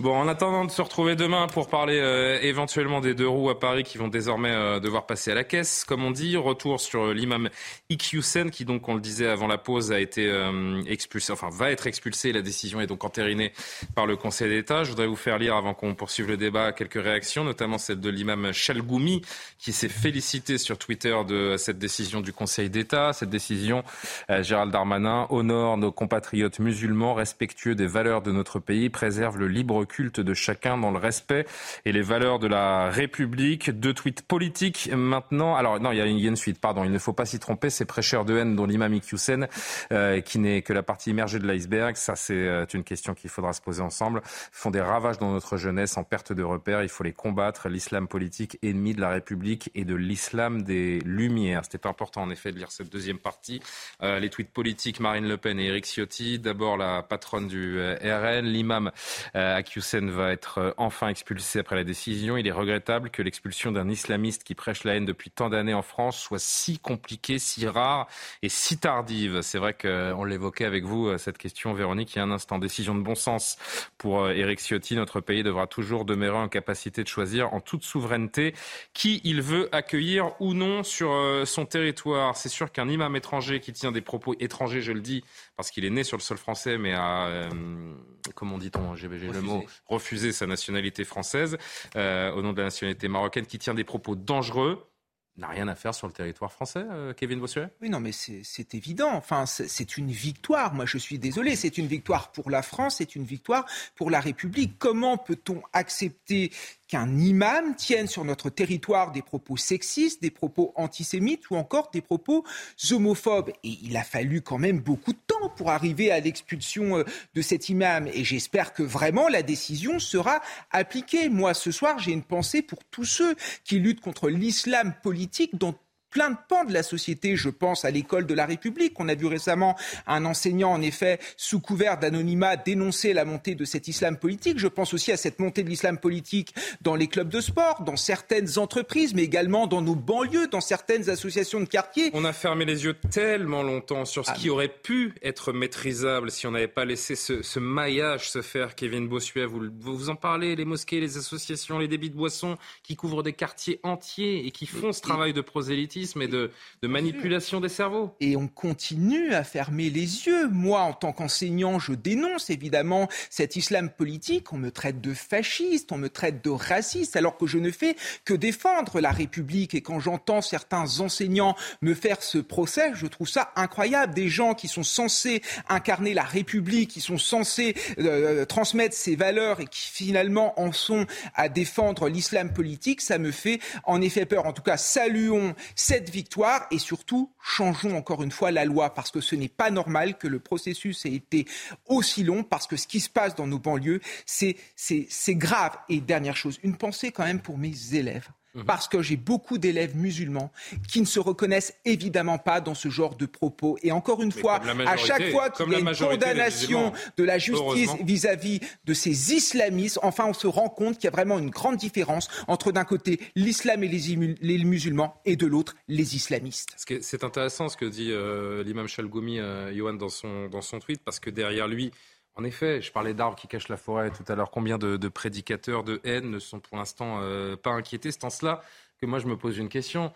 Bon, en attendant de se retrouver demain pour parler euh, éventuellement des deux roues à Paris qui vont désormais euh, devoir passer à la caisse, comme on dit, retour sur l'imam Iqiyoussen, qui donc, on le disait avant la pause, a été euh, expulsé, enfin, va être expulsé. La décision est donc entérinée par le Conseil d'État. Je voudrais vous faire lire, avant qu'on poursuive le débat, quelques réactions, notamment celle de l'imam Chalgoumi, qui s'est félicité sur Twitter de cette décision du Conseil d'État. Cette décision, euh, Gérald Darmanin, honore nos compatriotes musulmans respectueux des valeurs de notre pays, préserve le libre culte de chacun dans le respect et les valeurs de la République. Deux tweets politiques maintenant. Alors non, il y a une, suite, pardon, il ne faut pas s'y tromper. Ces prêcheurs de haine dont l'imam Iqiyoussen, euh, qui n'est que la partie immergée de l'iceberg, ça c'est euh, une question qu'il faudra se poser ensemble, font des ravages dans notre jeunesse en perte de repères. Il faut les combattre. L'islam politique ennemi de la République et de l'islam des Lumières. C'était important en effet de lire cette deuxième partie. Euh, les tweets politiques, Marine Le Pen et Eric Ciotti. D'abord la patronne du euh, RN, l'imam euh, va être euh, enfin expulsé après la décision. Il est regrettable que l'expulsion d'un islamiste qui prêche la haine depuis tant d'années en France soit si compliquée, si rare et si tardive. C'est vrai qu'on l'évoquait avec vous, cette question, Véronique, il y a un instant. Décision de bon sens pour Eric Ciotti. Notre pays devra toujours demeurer en capacité de choisir en toute souveraineté qui il veut accueillir ou non sur euh, son territoire. C'est sûr qu'un imam étranger qui tient des propos étrangers, je le dis, parce qu'il est né sur le sol français, mais a, euh, comment dit-on, j'ai le mot, refusé sa nationalité française euh, au nom de la nationalité marocaine, qui tient des propos dangereux n'a rien à faire sur le territoire français, Kevin Bossuet? Oui, non, mais c'est évident. Enfin, c'est une victoire. Moi, je suis désolé. C'est une victoire pour la France, c'est une victoire pour la République. Comment peut-on accepter qu'un imam tienne sur notre territoire des propos sexistes, des propos antisémites ou encore des propos homophobes. Et il a fallu quand même beaucoup de temps pour arriver à l'expulsion euh, de cet imam. Et j'espère que vraiment la décision sera appliquée. Moi, ce soir, j'ai une pensée pour tous ceux qui luttent contre l'islam politique dans plein de pans de la société. Je pense à l'école de la République. On a vu récemment un enseignant, en effet, sous couvert d'anonymat, dénoncer la montée de cet islam politique. Je pense aussi à cette montée de l'islam politique dans les clubs de sport, dans certaines entreprises, mais également dans nos banlieues, dans certaines associations de quartier. On a fermé les yeux tellement longtemps sur ce ah, qui aurait pu être maîtrisable si on n'avait pas laissé ce, maillage se faire. Kevin Bossuet, vous, vous en parlez, les mosquées, les associations, les débits de boissons qui couvrent des quartiers entiers et qui font ce travail de prosélytisme et de, de manipulation des cerveaux. Et on continue à fermer les yeux. Moi, en tant qu'enseignant, je dénonce évidemment cet islam politique. On me traite de fasciste, on me traite de raciste, alors que je ne fais que défendre la République. Et quand j'entends certains enseignants me faire ce procès, je trouve ça incroyable. Des gens qui sont censés incarner la République, qui sont censés euh, transmettre ses valeurs et qui finalement en sont à défendre l'islam politique, ça me fait en effet peur. En tout cas, saluons cette victoire et surtout changeons encore une fois la loi parce que ce n'est pas normal que le processus ait été aussi long parce que ce qui se passe dans nos banlieues, c'est grave. Et dernière chose, une pensée quand même pour mes élèves. Mhm. parce que j'ai beaucoup d'élèves musulmans qui ne se reconnaissent évidemment pas dans ce genre de propos. Et encore une fois, à chaque fois qu'il y a une condamnation de la justice vis-à-vis de ces islamistes, enfin on se rend compte qu'il y a vraiment une grande différence entre d'un côté l'islam et les, musulmans et de l'autre les islamistes. C'est intéressant ce que dit euh, l'imam Chalgoumi, euh, dans son, dans son tweet, parce que derrière lui, en effet, je parlais d'arbres qui cachent la forêt tout à l'heure. Combien de, prédicateurs de haine ne sont pour l'instant euh, pas inquiétés? C'est en cela que moi je me pose une question.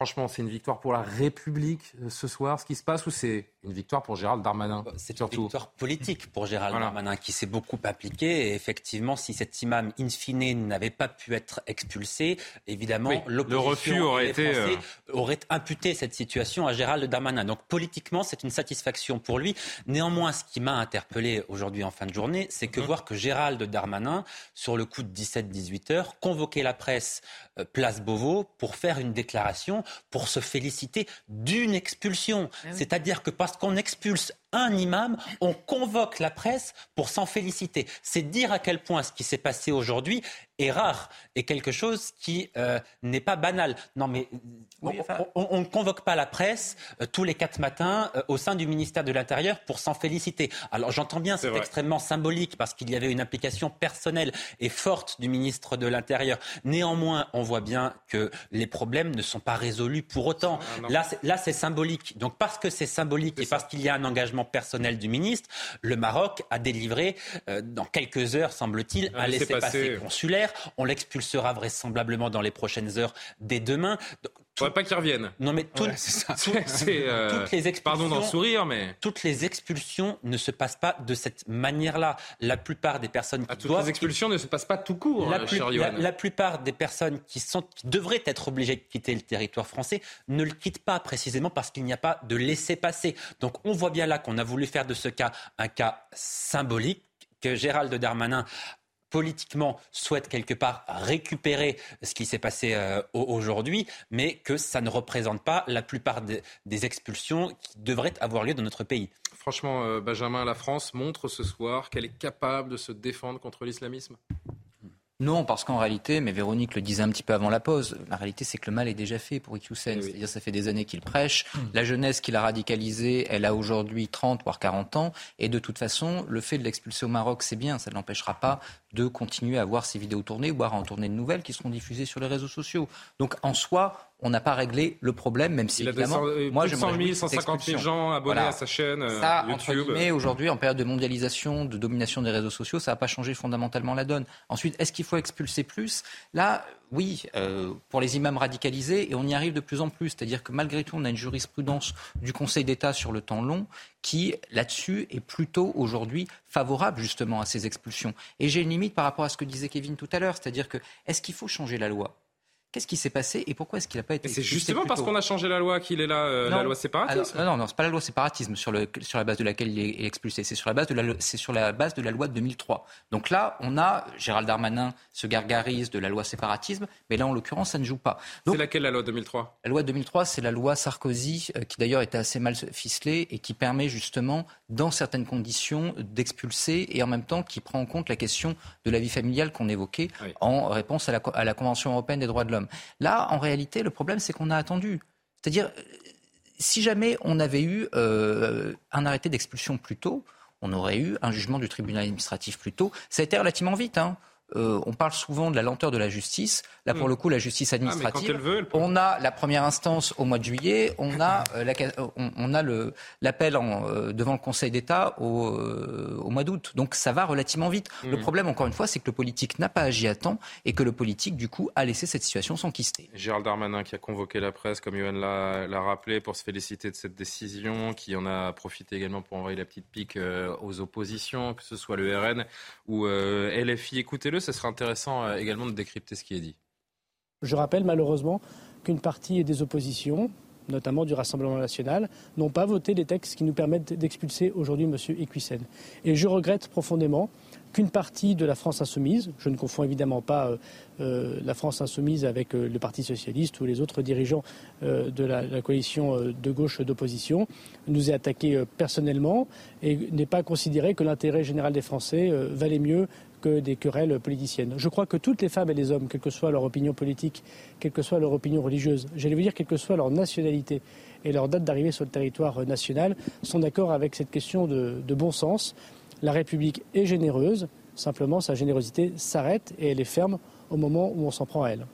Franchement, c'est une victoire pour la République euh, ce soir, ce qui se passe, ou c'est une victoire pour Gérald Darmanin C'est une victoire politique pour Gérald Darmanin qui s'est beaucoup appliqué. Et effectivement, si cet imam, in fine, n'avait pas pu être expulsé, évidemment, l'opposition aurait, été, euh, aurait imputé cette situation à Gérald Darmanin. Donc politiquement, c'est une satisfaction pour lui. Néanmoins, ce qui m'a interpellé aujourd'hui en fin de journée, c'est que mhm. voir que Gérald Darmanin, sur le coup de 17-18 heures, convoquait la presse euh, place Beauvau pour faire une déclaration, pour se féliciter d'une expulsion. Ah C'est-à-dire que parce qu'on expulse un imam, on convoque la presse pour s'en féliciter. C'est dire à quel point ce qui s'est passé aujourd'hui est rare et quelque chose qui euh, n'est pas banal. Non, mais on, ne convoque pas la presse euh, tous les quatre matins euh, au sein du ministère de l'Intérieur pour s'en féliciter. Alors j'entends bien, c'est extrêmement symbolique parce qu'il y avait une implication personnelle et forte du ministre de l'Intérieur. Néanmoins, on voit bien que les problèmes ne sont pas résolus pour autant. Là, là, c'est symbolique. Donc parce que c'est symbolique et parce qu'il y a un engagement personnel du ministre, le Maroc a délivré euh, dans quelques heures, semble-t-il, un laissez-passer consulaire. On l'expulsera vraisemblablement dans les prochaines heures dès demain. Faudrait pas qu'ils reviennent. Non, mais toutes euh, les expulsions. Pardon d'en sourire, mais. Toutes les expulsions ne se passent pas de cette manière-là. La plupart des personnes qui ah, toutes les expulsions ne se passent pas tout court, la, euh, la, plupart des personnes qui, sont, qui devraient être obligées de quitter le territoire français ne le quittent pas précisément parce qu'il n'y a pas de laisser-passer. Donc on voit bien là qu'on a voulu faire de ce cas un cas symbolique que Gérald Darmanin politiquement souhaite quelque part récupérer ce qui s'est passé euh, aujourd'hui, mais que ça ne représente pas la plupart des, expulsions qui devraient avoir lieu dans notre pays. Franchement, euh, Benjamin, la France montre ce soir qu'elle est capable de se défendre contre l'islamisme non, parce qu'en réalité, mais Véronique le disait un petit peu avant la pause, la réalité c'est que le mal est déjà fait pour Iqiyoussen. Eh C'est-à-dire ça fait des années qu'il prêche. Hmm. La jeunesse qu'il a radicalisée, elle a aujourd'hui 30 voire 40 ans. Et de toute façon, le fait de l'expulser au Maroc, c'est bien. Ça ne l'empêchera pas de continuer à voir ses vidéos tournées ou à en tourner de nouvelles qui seront diffusées sur les réseaux sociaux. Donc en soi, on n'a pas réglé le problème, même si évidemment, euh, moi je 100 000, 150 000 gens abonnés à sa chaîne euh, ça, YouTube. Mais aujourd'hui, en période de mondialisation, de domination des réseaux sociaux, ça n'a pas changé fondamentalement la donne. Ensuite, est-ce qu'il faut expulser plus? Là, oui, euh, pour les imams radicalisés, et on y arrive de plus en plus. C'est-à-dire que malgré tout, on a une jurisprudence du Conseil d'État sur le temps long qui, là-dessus, est plutôt aujourd'hui favorable justement à ces expulsions. Et j'ai une limite par rapport à ce que disait Kevin tout à l'heure, c'est-à-dire que est-ce qu'il faut changer la loi? Qu'est-ce qui s'est passé et pourquoi est-ce qu'il n'a pas été C'est justement parce qu'on a changé la loi qu'il est là, euh, la loi séparatisme. non, non, non, c'est pas la loi séparatisme sur, le, sur la base de laquelle il est expulsé. C'est sur la base de la, c'est sur la base de la loi de 2003. Donc là, on a Gérald Darmanin se gargarise de la loi séparatisme, mais là, en l'occurrence, ça ne joue pas. C'est laquelle la loi 2003 La loi 2003, c'est la loi Sarkozy, euh, qui d'ailleurs était assez mal ficelée et qui permet justement, dans certaines conditions, d'expulser et en même temps qui prend en compte la question de la vie familiale qu'on évoquait en réponse à la, à la Convention européenne des droits de l'homme. Là, en réalité, le problème, c'est qu'on a attendu. C'est-à-dire, si jamais on avait eu euh, un arrêté d'expulsion plus tôt, on aurait eu un jugement du tribunal administratif plus tôt. Ça a été relativement vite. Hein. Euh, on parle souvent de la lenteur de la justice. Là, pour hmm. le coup, la justice ah, administrative, on a la première instance au mois de juillet, on a, euh, on, a le, l'appel euh, devant le Conseil d'État au, au mois d'août. Donc ça va relativement vite. Le hmm. problème, encore une fois, c'est que le politique n'a pas agi à temps et que le politique, du coup, a laissé cette situation s'enquister. Gérald Darmanin qui a convoqué la presse, comme Yohann l'a, l'a rappelé, pour se féliciter de cette décision, qui en a profité également pour envoyer la petite pique aux oppositions, que ce soit le RN ou LFI. Écoutez-le ce sera intéressant euh, également de décrypter ce qui est dit. Je rappelle malheureusement qu'une partie des oppositions, notamment du Rassemblement national, n'ont pas voté les textes qui nous permettent d'expulser aujourd'hui M. Equissen. Et je regrette profondément qu'une partie de la France insoumise, je ne confonds évidemment pas euh, euh, la France insoumise avec le Parti socialiste ou les autres dirigeants de la, coalition de gauche d'opposition, nous ait attaqué personnellement et n'ait pas considéré que l'intérêt général des Français valait mieux que des querelles politiciennes. Je crois que toutes les femmes et les hommes, quelle que soit leur opinion politique, quelle que soit leur opinion religieuse, j'allais vous dire quelle que soit leur nationalité et leur date d'arrivée sur le territoire national, sont d'accord avec cette question de bon sens. La République est généreuse, simplement sa générosité s'arrête et elle est ferme au moment où on s'en prend à elle.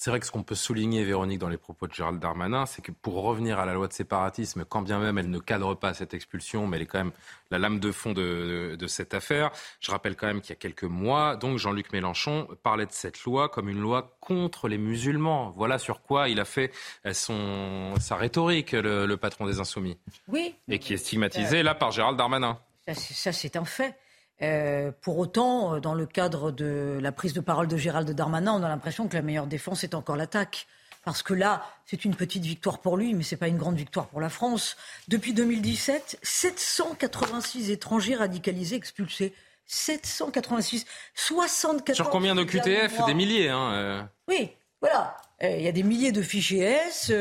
C'est vrai que ce qu'on peut souligner, Véronique, dans les propos de Gérald Darmanin, c'est que pour revenir à la loi de séparatisme, quand bien même elle ne cadre pas cette expulsion, mais elle est quand même la lame de fond de, cette affaire, je rappelle quand même qu'il y a quelques mois, donc Jean-Luc Mélenchon parlait de cette loi comme une loi contre les musulmans. Voilà sur quoi il a fait son, sa rhétorique, le, patron des Insoumis. Oui. Et qui est stigmatisé là par Gérald Darmanin. Ça, c'est un fait. Euh, pour autant, euh, dans le cadre de la prise de parole de Gérald Darmanin, on a l'impression que la meilleure défense est encore l'attaque. Parce que là, c'est une petite victoire pour lui, mais ce n'est pas une grande victoire pour la France. Depuis 2017, 786 étrangers radicalisés expulsés. 786, 74. Sur combien de QTF Des milliers, hein euh. Oui, voilà. Il y a des milliers de fichiers S.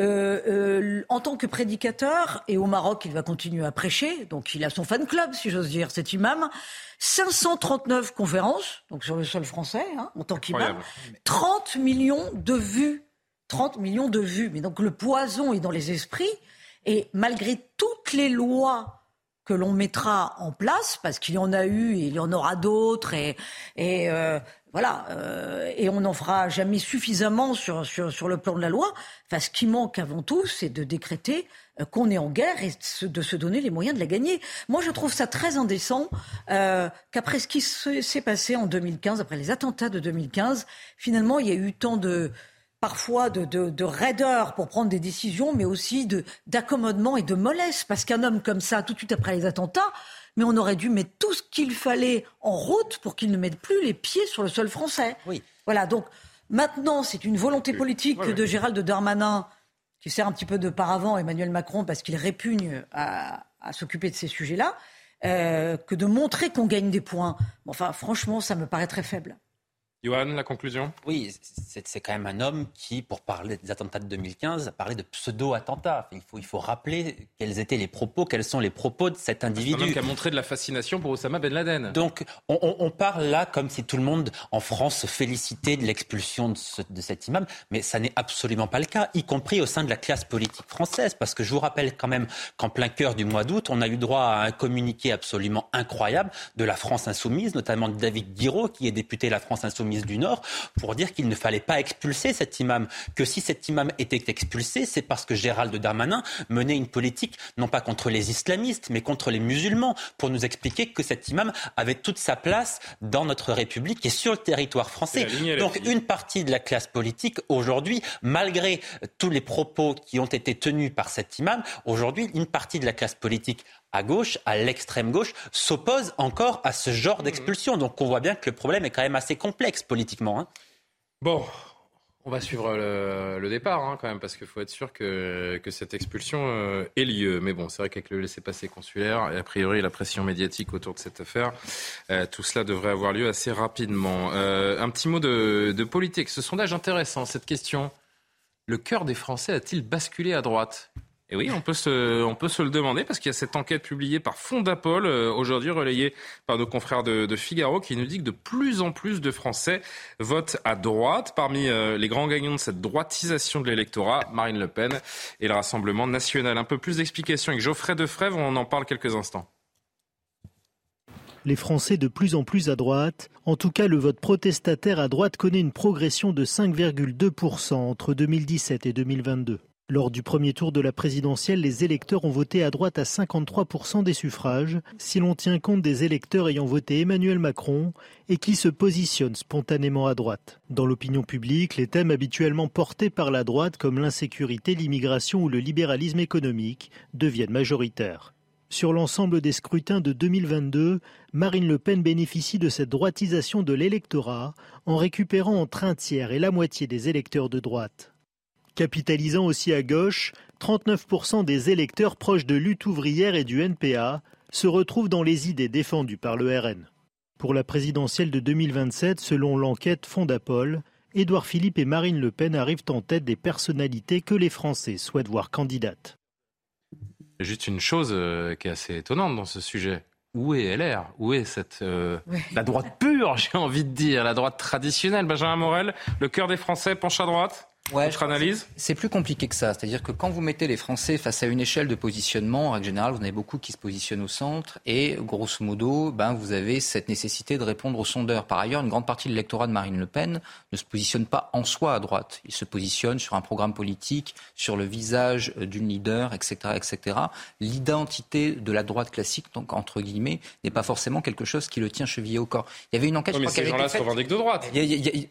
Euh, euh, en tant que prédicateur, et au Maroc, il va continuer à prêcher, donc il a son fan club, si j'ose dire, cet imam. 539 conférences, donc sur le sol français, hein, en tant qu'imam. 30 millions de vues. 30 millions de vues. Mais donc le poison est dans les esprits. Et malgré toutes les lois que l'on mettra en place, parce qu'il y en a eu et il y en aura d'autres, et, et euh, voilà, euh, et on n'en fera jamais suffisamment sur, sur, sur, le plan de la loi. Enfin, ce qui manque avant tout, c'est de décréter euh, qu'on est en guerre et de se donner les moyens de la gagner. Moi, je trouve ça très indécent euh, qu'après ce qui s'est passé en 2015, après les attentats de 2015, finalement, il y a eu tant de parfois de, de, de raideur pour prendre des décisions, mais aussi d'accommodement et de mollesse. Parce qu'un homme comme ça, tout de suite après les attentats, mais on aurait dû mettre tout ce qu'il fallait en route pour qu'il ne mette plus les pieds sur le sol français. Oui. Voilà, donc maintenant, c'est une volonté politique de Gérald Darmanin qui sert un petit peu de paravent Emmanuel Macron parce qu'il répugne à, s'occuper de ces sujets-là, euh, que de montrer qu'on gagne des points. Enfin, franchement, ça me paraît très faible. Johan, la conclusion? Oui, c'est quand même un homme qui, pour parler des attentats de 2015, a parlé de pseudo-attentats. Il faut, il faut rappeler quels étaient les propos, quels sont les propos de cet individu. C'est un homme qui a montré de la fascination pour Osama Ben Laden. Donc, on, parle là comme si tout le monde en France se félicitait de l'expulsion de, de, cet imam, mais ça n'est absolument pas le cas, y compris au sein de la classe politique française. Parce que je vous rappelle quand même qu'en plein cœur du mois d'août, on a eu droit à un communiqué absolument incroyable de la France insoumise, notamment de David Guiraud, qui est député de la France insoumise du Nord pour dire qu'il ne fallait pas expulser cet imam, que si cet imam était expulsé, c'est parce que Gérald Darmanin menait une politique non pas contre les islamistes, mais contre les musulmans, pour nous expliquer que cet imam avait toute sa place dans notre République et sur le territoire français. Donc une partie de la classe politique aujourd'hui, malgré tous les propos qui ont été tenus par cet imam, aujourd'hui une partie de la classe politique à gauche, à l'extrême gauche, s'oppose encore à ce genre mmh. d'expulsion. Donc on voit bien que le problème est quand même assez complexe politiquement. Hein. Bon, on va suivre le, départ hein, quand même, parce qu'il faut être sûr que, cette expulsion euh, ait lieu. Mais bon, c'est vrai qu'avec le laissez-passer consulaire et a priori la pression médiatique autour de cette affaire, euh, tout cela devrait avoir lieu assez rapidement. Euh, un petit mot de, de politique. Ce sondage intéressant, cette question. Le cœur des Français a-t-il basculé à droite? Et oui, on peut se, le demander parce qu'il y a cette enquête publiée par Fondapol, euh, aujourd'hui relayée par nos confrères de, Figaro, qui nous dit que de plus en plus de Français votent à droite. Parmi euh, les grands gagnants de cette droitisation de l'électorat, Marine Le Pen et le Rassemblement national. Un peu plus d'explications avec Geoffrey Defrève, on en parle quelques instants. Les Français de plus en plus à droite. En tout cas, le vote protestataire à droite connaît une progression de 5,2% entre 2017 et 2022. Lors du premier tour de la présidentielle, les électeurs ont voté à droite à 53% des suffrages, si l'on tient compte des électeurs ayant voté Emmanuel Macron et qui se positionnent spontanément à droite. Dans l'opinion publique, les thèmes habituellement portés par la droite comme l'insécurité, l'immigration ou le libéralisme économique deviennent majoritaires. Sur l'ensemble des scrutins de 2022, Marine Le Pen bénéficie de cette droitisation de l'électorat en récupérant entre un tiers et la moitié des électeurs de droite. Capitalisant aussi à gauche, 39% des électeurs proches de lutte ouvrière et du NPA se retrouvent dans les idées défendues par le RN. Pour la présidentielle de 2027, selon l'enquête Fondapol, Édouard Philippe et Marine Le Pen arrivent en tête des personnalités que les Français souhaitent voir candidates. Juste une chose euh, qui est assez étonnante dans ce sujet. Où est LR Où est cette euh, la droite pure, j'ai envie de dire, la droite traditionnelle? Benjamin Morel, le cœur des Français penche à droite votre analyse? C'est plus compliqué que ça. C'est-à-dire que quand vous mettez les Français face à une échelle de positionnement, en règle générale, vous en avez beaucoup qui se positionnent au centre et, grosso modo, ben, vous avez cette nécessité de répondre aux sondeurs. Par ailleurs, une grande partie de l'électorat de Marine Le Pen ne se positionne pas en soi à droite. Il se positionne sur un programme politique, sur le visage d'une leader, etc., etc. L'identité de la droite classique, donc entre guillemets, n'est pas forcément quelque chose qui le tient chevillé au corps. Il y avait une enquête. mais ces gens-là se revendiquent de droite.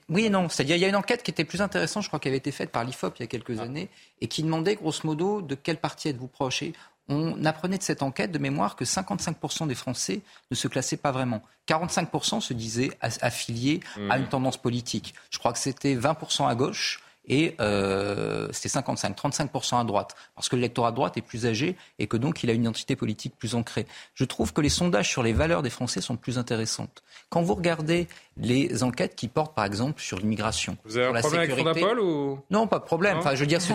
oui et non. C'est-à-dire, il y a une enquête qui était plus intéressante, je crois, qu'elle avait été faite par l'IFOP il y a quelques ah. années et qui demandait grosso modo de quel parti êtes-vous proche. Et on apprenait de cette enquête de mémoire que 55% des Français ne se classaient pas vraiment. 45% se disaient affiliés à une mmh. tendance politique. Je crois que c'était 20% à gauche et euh, c'était 55, 35% à droite, parce que l'électorat à droite est plus âgé et que donc il a une identité politique plus ancrée. Je trouve que les sondages sur les valeurs des Français sont plus intéressantes. Quand vous regardez les enquêtes qui portent par exemple sur l'immigration, vous avez un problème avec ou Non, pas de problème. enfin, je veux dire, ce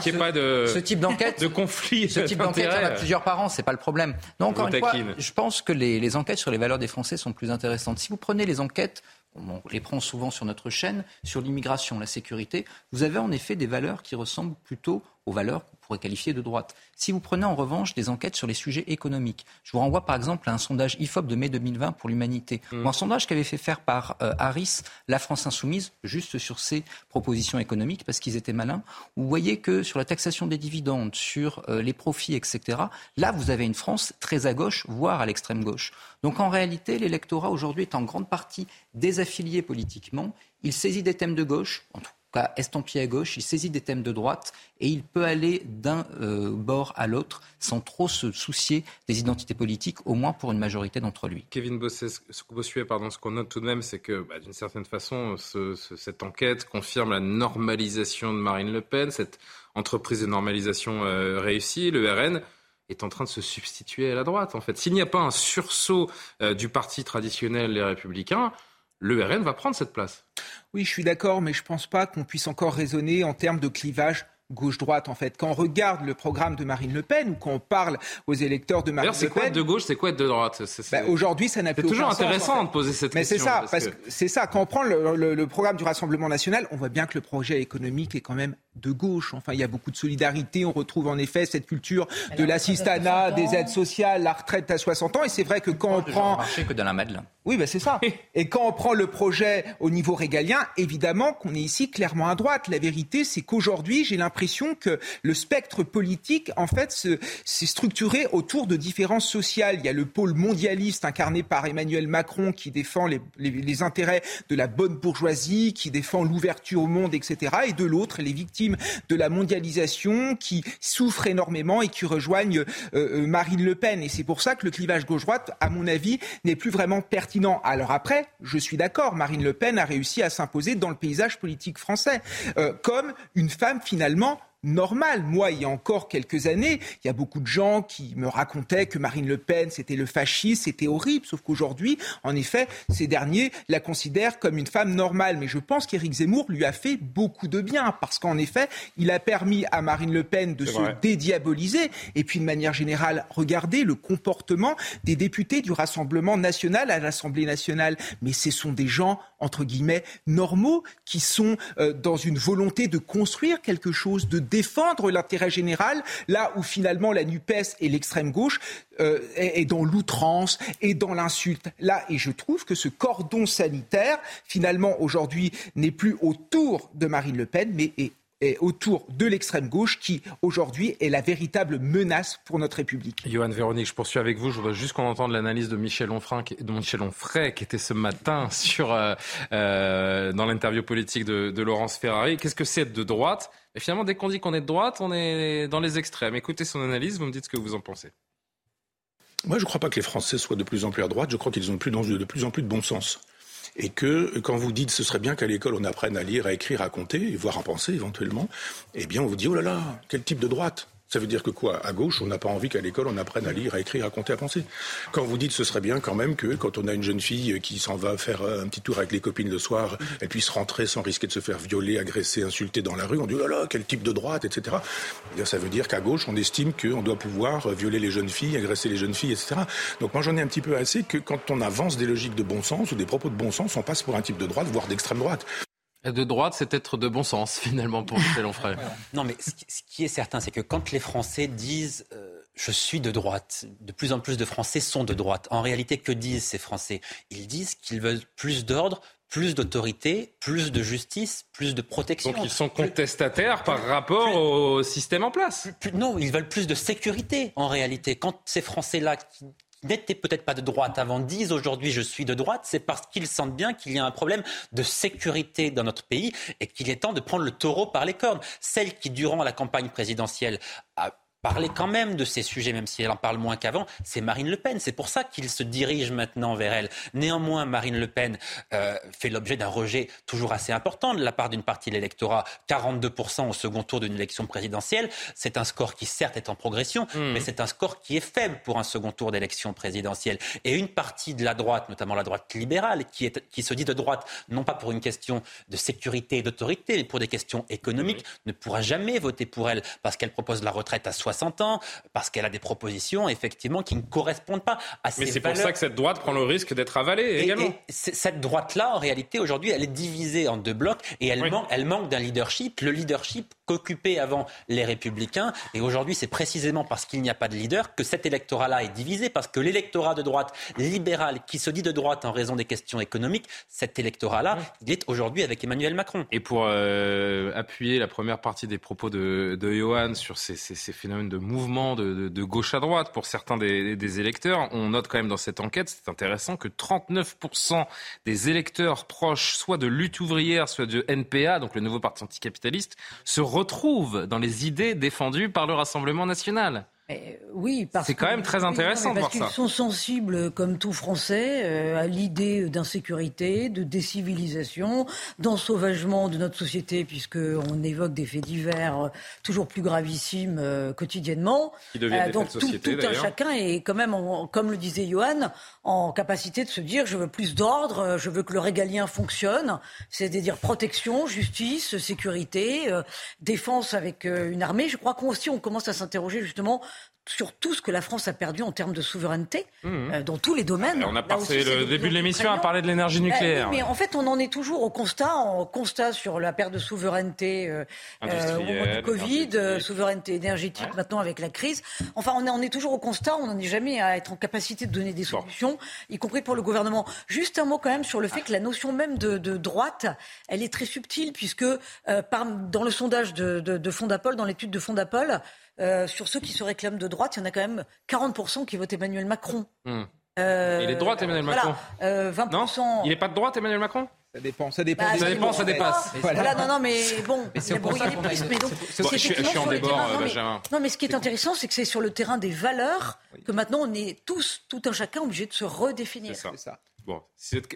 type pas de ce type d'enquête, de conflit, ce type d'enquête, il y en a plusieurs par an, c'est pas le problème. Non, encore une fois, je pense que les, les enquêtes sur les valeurs des Français sont plus intéressantes. Si vous prenez les enquêtes on les prend souvent sur notre chaîne, sur l'immigration, la sécurité, vous avez en effet des valeurs qui ressemblent plutôt aux valeurs qu'on pourrait qualifier de droite. Si vous prenez en revanche des enquêtes sur les sujets économiques, je vous renvoie par exemple à un sondage IFOP de mai 2020 pour l'humanité, mmh. un sondage qu'avait fait faire par euh, Harris, la France insoumise, juste sur ses propositions économiques, parce qu'ils étaient malins. Vous voyez que sur la taxation des dividendes, sur euh, les profits, etc., là, vous avez une France très à gauche, voire à l'extrême gauche. Donc en réalité, l'électorat aujourd'hui est en grande partie désaffilié politiquement. Il saisit des thèmes de gauche, en tout estampillé à gauche, il saisit des thèmes de droite et il peut aller d'un euh, bord à l'autre sans trop se soucier des identités politiques, au moins pour une majorité d'entre lui. Kevin Bossuet, pardon, ce qu'on note tout de même, c'est que bah, d'une certaine façon, cette enquête confirme la normalisation de Marine Le Pen, cette entreprise de normalisation euh, réussie, le RN est en train de se substituer à la droite, en fait. S'il n'y a pas un sursaut euh, du parti traditionnel, les Républicains, le RN va prendre cette place. Oui, je suis d'accord, mais je ne pense pas qu'on puisse encore raisonner en termes de clivage gauche-droite en fait. Quand on regarde le programme de Marine Le Pen ou quand on parle aux électeurs de Marine Le Pen. c'est quoi être de gauche, c'est quoi être de droite bah, Aujourd'hui, ça n'a plus C'est toujours intéressant de poser cette question. Mais c'est ça, parce que, c'est ça. Quand on prend le, programme du Rassemblement national, on voit bien que le projet économique est quand même de gauche. Enfin, il y a beaucoup de solidarité. On retrouve en effet cette culture de l'assistanat, des aides sociales, la retraite à 60 ans. Et c'est vrai que quand on prend. que dans la Madeleine. Oui, ben c'est ça. Et quand on prend le projet au niveau régalien, évidemment qu'on est ici clairement à droite. La vérité, c'est qu'aujourd'hui, j'ai l'impression que le spectre politique, en fait, s'est structuré autour de différences sociales. Il y a le pôle mondialiste incarné par Emmanuel Macron qui défend les, les intérêts de la bonne bourgeoisie, qui défend l'ouverture au monde, etc. Et de l'autre, les victimes de la mondialisation qui souffrent énormément et qui rejoignent euh, euh, Marine Le Pen. Et c'est pour ça que le clivage gauche-droite, à mon avis, n'est plus vraiment pertinent. Alors après, je suis d'accord, Marine Le Pen a réussi à s'imposer dans le paysage politique français euh, comme une femme finalement normal. Moi, il y a encore quelques années, il y a beaucoup de gens qui me racontaient que Marine Le Pen, c'était le fascisme, c'était horrible. Sauf qu'aujourd'hui, en effet, ces derniers la considèrent comme une femme normale. Mais je pense qu'Éric Zemmour lui a fait beaucoup de bien parce qu'en effet, il a permis à Marine Le Pen de se dédiaboliser. Et puis, de manière générale, regardez le comportement des députés du Rassemblement national à l'Assemblée nationale. Mais ce sont des gens, entre guillemets, normaux qui sont euh, dans une volonté de construire quelque chose, de défendre l'intérêt général, là où finalement la NUPES et l'extrême gauche euh, est, dans l'outrance et dans l'insulte. Là, et je trouve que ce cordon sanitaire, finalement, aujourd'hui, n'est plus autour de Marine Le Pen, mais est autour de l'extrême gauche qui, aujourd'hui, est la véritable menace pour notre République. Johan Véronique, je poursuis avec vous. Je voudrais juste qu'on entende l'analyse de Michel Onfray, qui était ce matin sur, euh, euh, dans l'interview politique de Laurence Ferrari. Qu'est-ce que c'est de droite Et finalement, dès qu'on dit qu'on est de droite, on est dans les extrêmes. Écoutez son analyse, vous me dites ce que vous en pensez. Moi, je ne crois pas que les Français soient de plus en plus à droite. Je crois qu'ils ont de plus en plus de bon sens et que quand vous dites ce serait bien qu'à l'école on apprenne à lire, à écrire, à compter, voire à penser éventuellement, eh bien on vous dit oh là là, quel type de droite? Ça veut dire que quoi? À gauche, on n'a pas envie qu'à l'école, on apprenne à lire, à écrire, à compter, à penser. Quand vous dites ce serait bien quand même que quand on a une jeune fille qui s'en va faire un petit tour avec les copines le soir, elle puisse rentrer sans risquer de se faire violer, agresser, insulter dans la rue, on dit oh là là, quel type de droite, etc. Eh ça veut dire qu'à gauche, on estime qu'on doit pouvoir violer les jeunes filles, agresser les jeunes filles, etc. Donc moi, j'en ai un petit peu assez que quand on avance des logiques de bon sens ou des propos de bon sens, on passe pour un type de droite, voire d'extrême droite. De droite, c'est être de bon sens, finalement, pour Michel Onfray. non, mais ce qui est certain, c'est que quand les Français disent euh, je suis de droite, de plus en plus de Français sont de droite. En réalité, que disent ces Français? Ils disent qu'ils veulent plus d'ordre, plus d'autorité, plus de justice, plus de protection. Donc ils sont contestataires par rapport au système en place. non, ils veulent plus de sécurité en réalité. Quand ces Français-là qui, n'étaient peut-être pas de droite avant disent aujourd'hui je suis de droite, c'est parce qu'ils sentent bien qu'il y a un problème de sécurité dans notre pays et qu'il est temps de prendre le taureau par les cornes. Celle qui, durant la campagne présidentielle, a parler quand même de ces sujets, même si elle en parle moins qu'avant, c'est Marine Le Pen. C'est pour ça qu'il se dirige maintenant vers elle. Néanmoins, Marine Le Pen euh, fait l'objet d'un rejet toujours assez important de la part d'une partie de l'électorat. 42% au second tour d'une élection présidentielle. C'est un score qui, certes, est en progression, mmh. mais c'est un score qui est faible pour un second tour d'élection présidentielle. Et une partie de la droite, notamment la droite libérale, qui, est, qui se dit de droite, non pas pour une question de sécurité et d'autorité, mais pour des questions économiques, ne pourra jamais voter pour elle parce qu'elle propose la retraite à 60 ans, parce qu'elle a des propositions, effectivement, qui ne correspondent pas à ces Mais c'est pour ça que cette droite prend le risque d'être avalée également. cette droite-là, en réalité, aujourd'hui, elle est divisée en deux blocs et elle, manque, elle manque d'un leadership. Le leadership qu'occupaient avant les Républicains. Et aujourd'hui, c'est précisément parce qu'il n'y a pas de leader que cet électorat-là est divisé, parce que l'électorat de droite libéral, qui se dit de droite en raison des questions économiques, cet électorat-là, il est aujourd'hui avec Emmanuel Macron. Et pour euh, appuyer la première partie des propos de, de Johan sur ces, ces, ces phénomènes de mouvement de, gauche à droite pour certains des, électeurs. On note quand même dans cette enquête, c'est intéressant, que 39% des électeurs proches soit de lutte ouvrière, soit de NPA, donc le nouveau parti anticapitaliste, se retrouvent dans les idées défendues par le Rassemblement national. Euh, oui, parce c'est quand même très intéressant de voir ça. Ils sont sensibles, comme tout Français, euh, à l'idée d'insécurité, de décivilisation, d'ensauvagement de notre société, puisque on évoque des faits divers euh, toujours plus gravissimes quotidiennement. Qui deviennent donc tout, tout un chacun est quand même, comme le disait Johan, en capacité de se dire je veux plus d'ordre, je veux que le régalien fonctionne, c'est-à-dire protection, justice, sécurité, défense avec une armée. Je crois qu'aussi on commence à s'interroger justement sur tout ce que la France a perdu en termes de souveraineté, mmh. euh, dans tous les domaines. on a passé le début de l'émission à parler de l'énergie bah nucléaire. mais en fait, on en est toujours au constat, en constat sur la perte de souveraineté euh, euh au moment du Covid, souveraineté énergétique maintenant avec la crise. Enfin, on, est, on est toujours au constat, on n'en est jamais à être en capacité de donner des solutions, y compris pour le gouvernement. Juste un mot quand même sur le fait que la notion même de, de droite, elle est très subtile, puisque euh, par, dans le sondage de, de, de Fondapol, dans l'étude de Fondapol, euh, sur ceux qui se réclament de droite, il y en a quand même 40% qui votent Emmanuel Macron. Hmm. Euh, il est de droite, Emmanuel Macron euh, 20%... Non il n'est pas de droite, Emmanuel Macron ça dépend, ça dépend. Bah, ça dépend, ça dépasse. Voilà. non, non, mais bon, mais c'est pour ça qu'on je, suis en débord, Benjamin. Non, mais ce qui est, intéressant, c'est que c'est sur le terrain des valeurs que maintenant on est tous, tout un chacun, obligé de se redéfinir. C'est ça. Bon,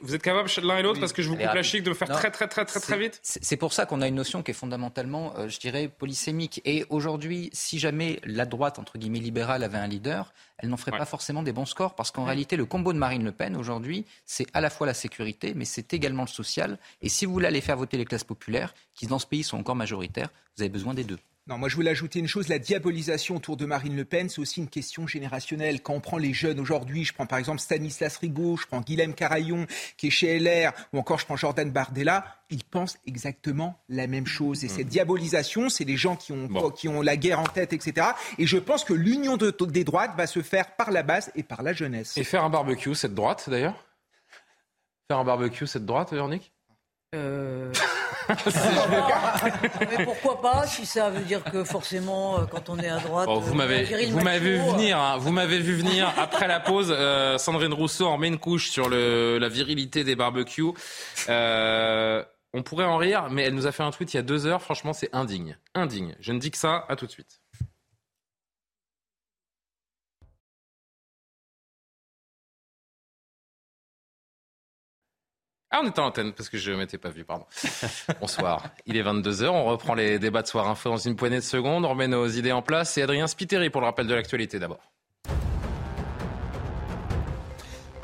vous êtes capable l'un et l'autre parce que je vous coupe la chic de me faire très très très très très vite. C'est pour ça qu'on a une notion qui est fondamentalement, euh, je dirais, polysémique. Et aujourd'hui, si jamais la droite entre guillemets libérale avait un leader, elle n'en ferait pas forcément des bons scores parce qu'en réalité, le combo de Marine Le Pen aujourd'hui, c'est à la fois la sécurité, mais c'est également le social. Et si vous voulez aller faire voter les classes populaires, qui dans ce pays sont encore majoritaires, vous avez besoin des deux. Non, moi je voulais ajouter une chose, la diabolisation autour de Marine Le Pen, c'est aussi une question générationnelle. Quand on prend les jeunes aujourd'hui, je prends par exemple Stanislas Rigaud, je prends Guilhem Carayon qui est chez LR, ou encore je prends Jordan Bardella, ils pensent exactement la même chose. Et cette mmh. diabolisation, c'est les gens qui ont, qui ont la guerre en tête, etc. Et je pense que l'union de, des droites va se faire par la base et par la jeunesse. Et faire un barbecue, cette droite d'ailleurs? Faire un barbecue, cette droite, Véronique? Euh... mais pourquoi pas si ça veut dire que forcément euh, quand on est à droite vous m'avez vous m'avez vu venir hein. vous m'avez vu venir après la pause. Euh, Sandrine Rousseau en met une couche sur le, la virilité des barbecues. Euh, on pourrait en rire mais elle nous a fait un tweet il y a deux heures. Franchement c'est indigne. Indigne. Je ne dis que ça. À tout de suite Ah, on est en antenne parce que je ne m'étais pas vu, pardon. Bonsoir. Il est 22h, on reprend les débats de Soir Info dans une poignée de secondes, on remet nos idées en place. C'est Adrien Spiteri pour le rappel de l'actualité d'abord.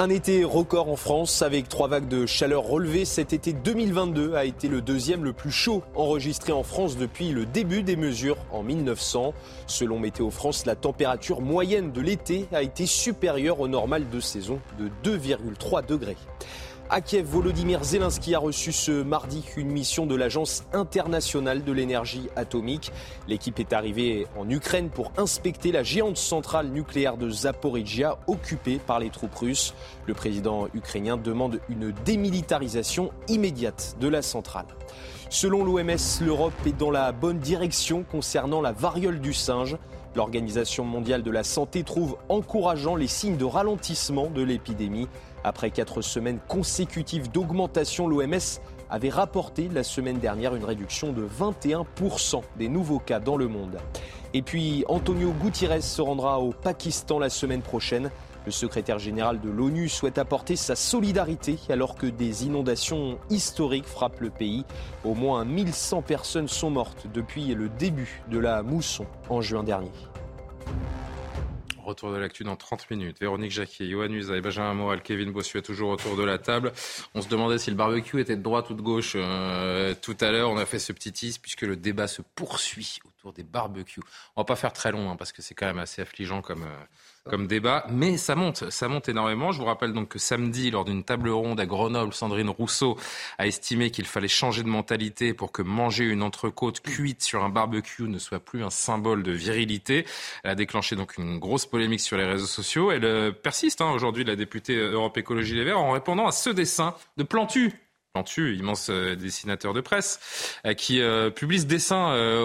Un été record en France avec trois vagues de chaleur relevées. Cet été 2022 a été le deuxième le plus chaud enregistré en France depuis le début des mesures en 1900. Selon Météo France, la température moyenne de l'été a été supérieure au normal de saison de 2,3 degrés. À Kiev, Volodymyr Zelensky a reçu ce mardi une mission de l'Agence internationale de l'énergie atomique. L'équipe est arrivée en Ukraine pour inspecter la géante centrale nucléaire de Zaporizhia occupée par les troupes russes. Le président ukrainien demande une démilitarisation immédiate de la centrale. Selon l'OMS, l'Europe est dans la bonne direction concernant la variole du singe. L'Organisation mondiale de la santé trouve encourageant les signes de ralentissement de l'épidémie. Après quatre semaines consécutives d'augmentation, l'OMS avait rapporté la semaine dernière une réduction de 21% des nouveaux cas dans le monde. Et puis Antonio Gutiérrez se rendra au Pakistan la semaine prochaine. Le secrétaire général de l'ONU souhaite apporter sa solidarité alors que des inondations historiques frappent le pays. Au moins 1100 personnes sont mortes depuis le début de la mousson en juin dernier. Retour de l'actu dans 30 minutes. Véronique Jacquier, Johan et Benjamin Moral, Kevin Bossuet toujours autour de la table. On se demandait si le barbecue était de droite ou de gauche. Euh, tout à l'heure, on a fait ce petit tease puisque le débat se poursuit autour des barbecues. On va pas faire très long hein, parce que c'est quand même assez affligeant comme, euh, comme débat, mais ça monte, ça monte énormément. Je vous rappelle donc que samedi, lors d'une table ronde à Grenoble, Sandrine Rousseau a estimé qu'il fallait changer de mentalité pour que manger une entrecôte cuite sur un barbecue ne soit plus un symbole de virilité. Elle a déclenché donc une grosse polémique sur les réseaux sociaux. Elle euh, persiste hein, aujourd'hui, la députée Europe Écologie Les Verts, en répondant à ce dessin de Plantu Immense euh, dessinateur de presse, euh, qui euh, publie ce dessin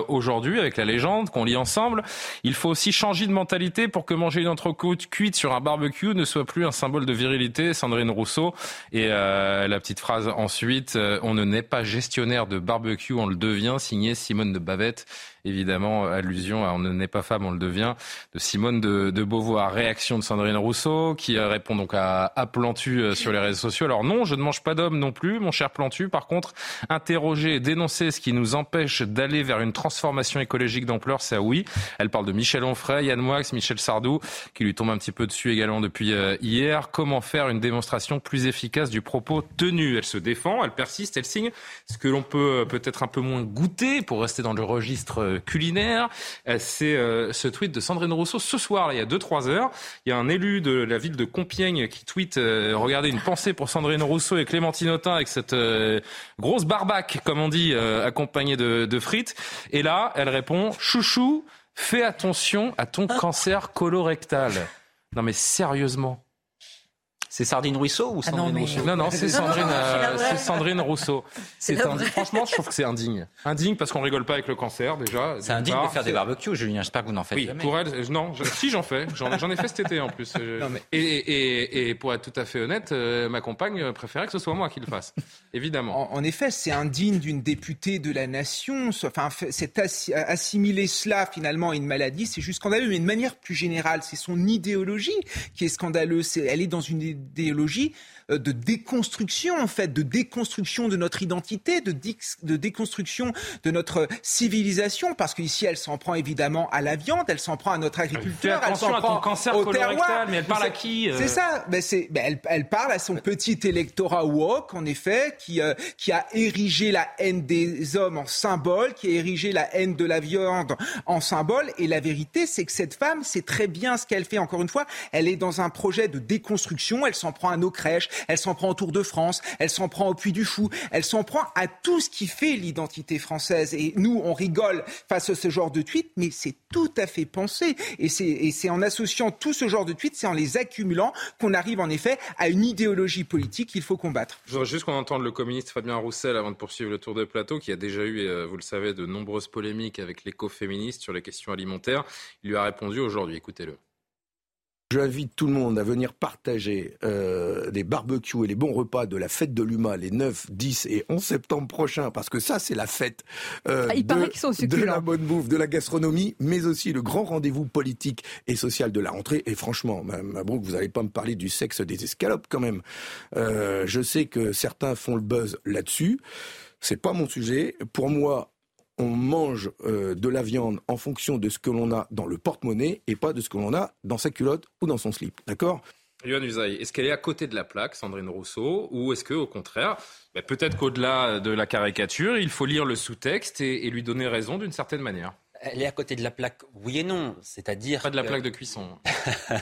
aujourd'hui avec la légende qu'on lit ensemble. Il faut aussi changer de mentalité pour que manger une entrecôte cuite sur un barbecue ne soit plus un symbole de virilité. Sandrine Rousseau. Et la petite phrase ensuite, on ne naît pas gestionnaire de barbecue, on le devient, signé Simone de Bavette évidemment, allusion à On ne naît pas femme, on le devient, de Simone de, Beauvoir. Réaction de Sandrine Rousseau, qui euh, répond donc à, à Plantu euh, sur les réseaux sociaux. Alors non, je ne mange pas d'homme non plus, mon cher Plantu. Par contre, interroger et dénoncer ce qui nous empêche d'aller vers une transformation écologique d'ampleur, ça oui. Elle parle de Michel Onfray, Yann Moix, Michel Sardou, qui lui tombe un petit peu dessus également depuis euh, hier. Comment faire une démonstration plus efficace du propos tenu? Elle se défend, elle persiste, elle signe ce que l'on peut peut-être un peu moins goûter pour rester dans le registre culinaire. Euh, c'est euh, ce tweet de Sandrine Rousseau ce soir, il y a 2-3 heures. Il y a un élu de la ville de Compiègne qui tweet euh, Regardez une pensée pour Sandrine Rousseau et Clémentine Autain avec cette grosse barbaque, comme on dit, accompagnée de, de frites. Et là, elle répond Chouchou, fais attention à ton cancer colorectal. Non mais sérieusement. C'est Sardine Rousseau ou ah Sandrine Rousseau Non, non, c'est Sandrine, euh, Sandrine Rousseau. Franchement, je trouve que c'est indigne. Indigne parce qu'on rigole pas avec le cancer déjà. C'est indigne de faire des barbecues, Julien. J'espère que vous n'en faites oui, Pour elle, non, si j'en fais, j'en ai fait cet été en plus. et, et, et, pour être tout à fait honnête, euh, ma compagne préférait que ce soit moi qui le fasse, évidemment. En, effet, c'est indigne d'une députée de la nation. Enfin, c'est assimiler cela finalement à une maladie, c'est juste scandaleux. Mais de manière plus générale, c'est son idéologie qui est scandaleuse. Elle est dans une idéologie de déconstruction, en fait, de déconstruction de notre identité, de, de déconstruction de notre civilisation, parce qu'ici, elle s'en prend évidemment à la viande, elle s'en prend à notre agriculture, elle s'en prend cancer au terroir. Mais elle parle à qui C'est ça. Ben c'est, ben elle, elle, parle à son petit électorat woke, en effet, qui, euh, qui a érigé la haine des hommes en symbole, qui a érigé la haine de la viande en symbole. Et la vérité, c'est que cette femme sait très bien ce qu'elle fait. Encore une fois, elle est dans un projet de déconstruction. Elle s'en prend à nos crèches, elle s'en prend au Tour de France, elle s'en prend au Puy du Fou, elle s'en prend à tout ce qui fait l'identité française. Et nous, on rigole face à ce genre de tweet, mais c'est tout à fait pensé. Et c'est en associant tout ce genre de tweets, c'est en les accumulant qu'on arrive en effet à une idéologie politique qu'il faut combattre. Je voudrais juste qu'on entende le communiste Fabien Roussel avant de poursuivre le tour de plateau, qui a déjà eu, euh, vous le savez, de nombreuses polémiques avec l'écoféministe sur les questions alimentaires. Il lui a répondu aujourd'hui. Écoutez-le. J'invite tout le monde à venir partager euh, les barbecues et les bons repas de la fête de l'UMA les 9, 10 et 11 septembre prochains, parce que ça, c'est la fête euh, ah, de, de, la bonne bouffe, de la gastronomie, mais aussi le grand rendez-vous politique et social de la rentrée. Et franchement, Mabrouk, vous n'allez pas me parler du sexe des escalopes quand même. Euh, je sais que certains font le buzz là-dessus. C'est pas mon sujet. Pour moi, on mange euh, de la viande en fonction de ce que l'on a dans le porte-monnaie et pas de ce que l'on a dans sa culotte ou dans son slip. D'accord? Yohann Usaï, est-ce qu'elle est à côté de la plaque, Sandrine Rousseau, ou est-ce qu'au contraire, bah, peut-être qu'au-delà de la caricature, il faut lire le sous-texte et, lui donner raison d'une certaine manière? Elle est à côté de la plaque, oui et non. C'est-à-dire. Pas de la plaque de cuisson.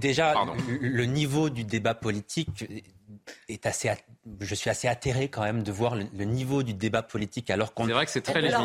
déjà, le niveau du débat politique est assez, je suis assez atterré quand même de voir le, niveau du débat politique alors qu'on. C'est vrai que c'est très léger.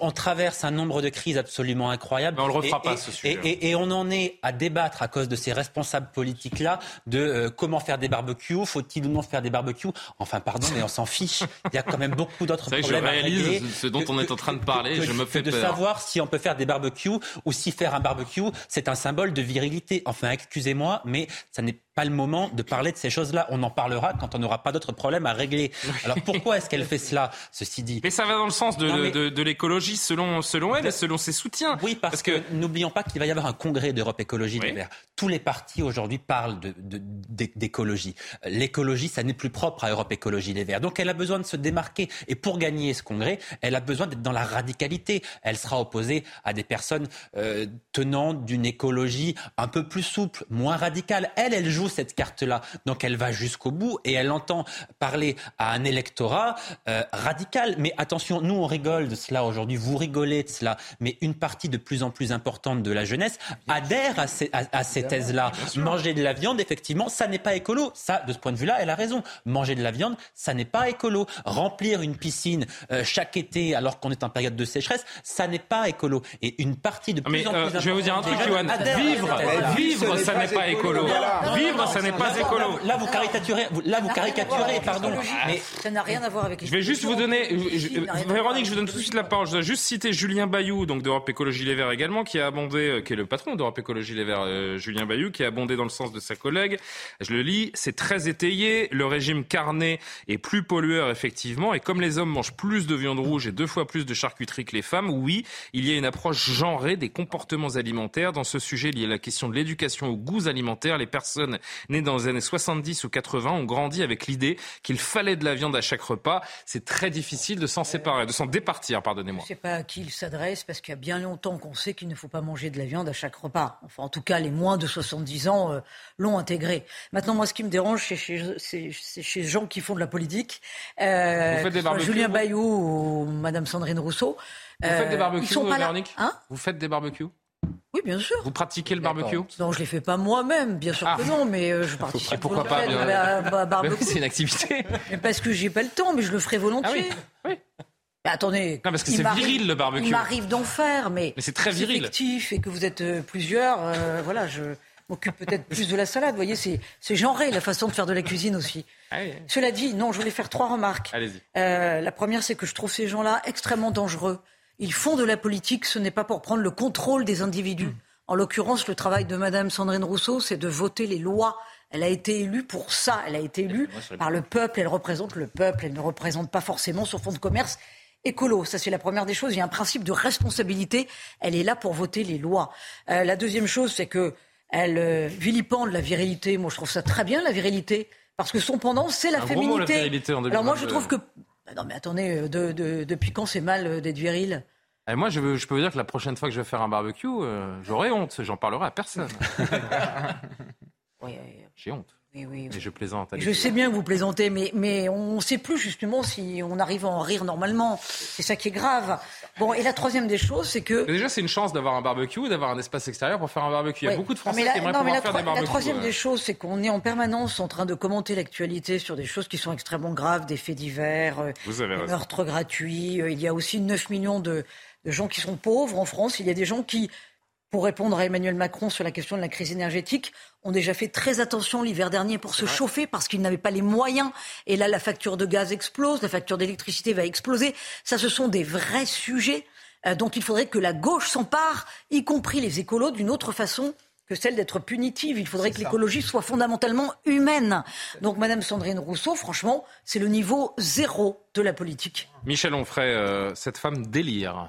On, traverse un nombre de crises absolument incroyables. Mais on le refera pas ce sujet. Et, on en est à débattre à cause de ces responsables politiques là de euh, comment faire des barbecues, faut-il ou non faire des barbecues? Enfin pardon, mais on s'en fiche. Il y a quand même beaucoup d'autres problèmes. Je réalise ce dont on est en train de parler. je me fais de savoir si on peut faire des barbecues ou si faire un barbecue c'est un symbole de virilité. Enfin excusez-moi, mais ça n'est pas le moment de parler de ces choses-là. On en parlera quand on n'aura pas d'autres problèmes à régler. Alors pourquoi est-ce qu'elle fait cela, ceci dit Mais ça va dans le sens de, de, l'écologie selon, selon elle et selon ses soutiens. Oui, parce, que, n'oublions pas qu'il va y avoir un congrès d'Europe Écologie des Verts. Tous les partis aujourd'hui parlent d'écologie. L'écologie, ça n'est plus propre à Europe Écologie des Verts. Donc elle a besoin de se démarquer. Et pour gagner ce congrès, elle a besoin d'être dans la radicalité. Elle sera opposée à des personnes euh, tenant d'une écologie un peu plus souple, moins radicale. Elle, elle joue cette carte-là. Donc elle va jusqu'au bout et elle entend parler à un électorat euh, radical. Mais attention, nous on rigole de cela aujourd'hui, vous rigolez de cela, mais une partie de plus en plus importante de la jeunesse adhère à ces, à, ces thèses-là. Manger de la viande, effectivement, ça n'est pas écolo. Ça, de ce point de vue-là, elle a raison. Manger de la viande, ça n'est pas écolo. Remplir une piscine euh, chaque été alors qu'on est en période de sécheresse, ça n'est pas écolo. Et une partie de plus mais, en euh, plus Je vais vous dire un truc, Johan. Vivre, vivre, ça n'est pas écolo. Vivre, ça n'est pas écolo. Là, vous caricaturez, là, vous caricaturez, pardon. Mais ça n'a rien à voir avec. Je vais juste vous donner, Véronique, je vous donne tout de suite la parole. Je dois juste citer Julien Bayou, donc d'Europe Écologie Les Verts également, qui a abondé, euh, qui est le patron d'Europe Écologie Les Verts, euh, Julien Bayou, qui a abondé dans le sens de sa collègue. Je le lis, c'est très étayé. Le régime carné est plus pollueur, effectivement. Et comme les hommes mangent plus de viande rouge et deux fois plus de charcuterie que les femmes, oui, il y a une approche genrée des comportements alimentaires. Dans ce sujet, il y a la question de l'éducation aux goûts alimentaires. Les personnes nés dans les années 70 ou 80 ont grandi avec l'idée qu'il fallait de la viande à chaque repas. C'est très difficile de s'en séparer, de s'en départir, pardonnez-moi. Je ne sais pas à qui il s'adresse, parce qu'il y a bien longtemps qu'on sait qu'il ne faut pas manger de la viande à chaque repas. Enfin, en tout cas, les moins de 70 ans euh, l'ont intégré. Maintenant, moi, ce qui me dérange, c'est chez, chez, gens qui font de la politique. Euh, Julien Bayou ou Madame Sandrine Rousseau. Vous faites des euh, barbecues, hein? Vous faites des barbecues? Oui, bien sûr. Vous pratiquez le barbecue? Non, je ne les fais pas moi-même, bien sûr que ah. non, mais euh, je participe. Pourquoi pas barbecue. C'est une activité. parce que j'ai pas le temps, mais je le ferai volontiers. Ah oui. oui. Mais attendez. Non, parce que c'est viril le barbecue. Il m'arrive d'en faire, mais. Mais c'est très viril. et que vous êtes euh, plusieurs, euh, voilà, je m'occupe peut-être plus de la salade. Vous voyez, c'est genré la façon de faire de la cuisine aussi. Ah Cela dit, non, je voulais faire trois remarques. Allez-y. la première, c'est que je trouve ces gens-là extrêmement dangereux. Ils font de la politique, ce n'est pas pour prendre le contrôle des individus. Hmm. En l'occurrence, le travail de Madame Sandrine Rousseau, c'est de voter les lois. Elle a été élue pour ça. Elle a été élue par le peuple. Elle représente le peuple. Elle ne représente pas forcément son fonds de commerce écolo. Ça, c'est la première des choses. Il y a un principe de responsabilité. Elle est là pour voter les lois. Euh, la deuxième chose, c'est que elle euh, vilipende la virilité. Moi, je trouve ça très bien, la virilité. Parce que son pendant, c'est la féminité. Alors moi, je trouve que... Bah non, mais attendez, de, depuis quand c'est mal d'être viril? Et eh, moi, je, je, peux vous dire que la prochaine fois que je vais faire un barbecue, j'aurai honte. J'en parlerai à personne. J'ai honte. Oui, oui, je plaisante. Je sais bien que vous plaisantez, mais, mais on ne sait plus justement si on arrive à en rire normalement. C'est ça qui est grave. Bon, et la troisième des choses, c'est que... Déjà, c'est une chance d'avoir un barbecue, d'avoir un espace extérieur pour faire un barbecue. Il y a beaucoup de Français qui aimeraient pouvoir faire des barbecues. La troisième des choses, c'est qu'on est en permanence en train de commenter l'actualité sur des choses qui sont extrêmement graves, des faits divers, euh, des meurtres gratuits. Euh, il y a aussi 9 millions de, de gens qui sont pauvres en France. Il y a des gens qui pour répondre à Emmanuel Macron sur la question de la crise énergétique, ont déjà fait très attention l'hiver dernier pour se chauffer parce qu'ils n'avaient pas les moyens. Et là, la facture de gaz explose, la facture d'électricité va exploser. Ça, ce sont des vrais sujets euh, dont il faudrait que la gauche s'empare, y compris les écolos, d'une autre façon que celle d'être punitive. Il faudrait que l'écologie soit fondamentalement humaine. Donc, Madame Sandrine Rousseau, franchement, c'est le niveau zéro de la politique. Michel Onfray, euh, cette femme délire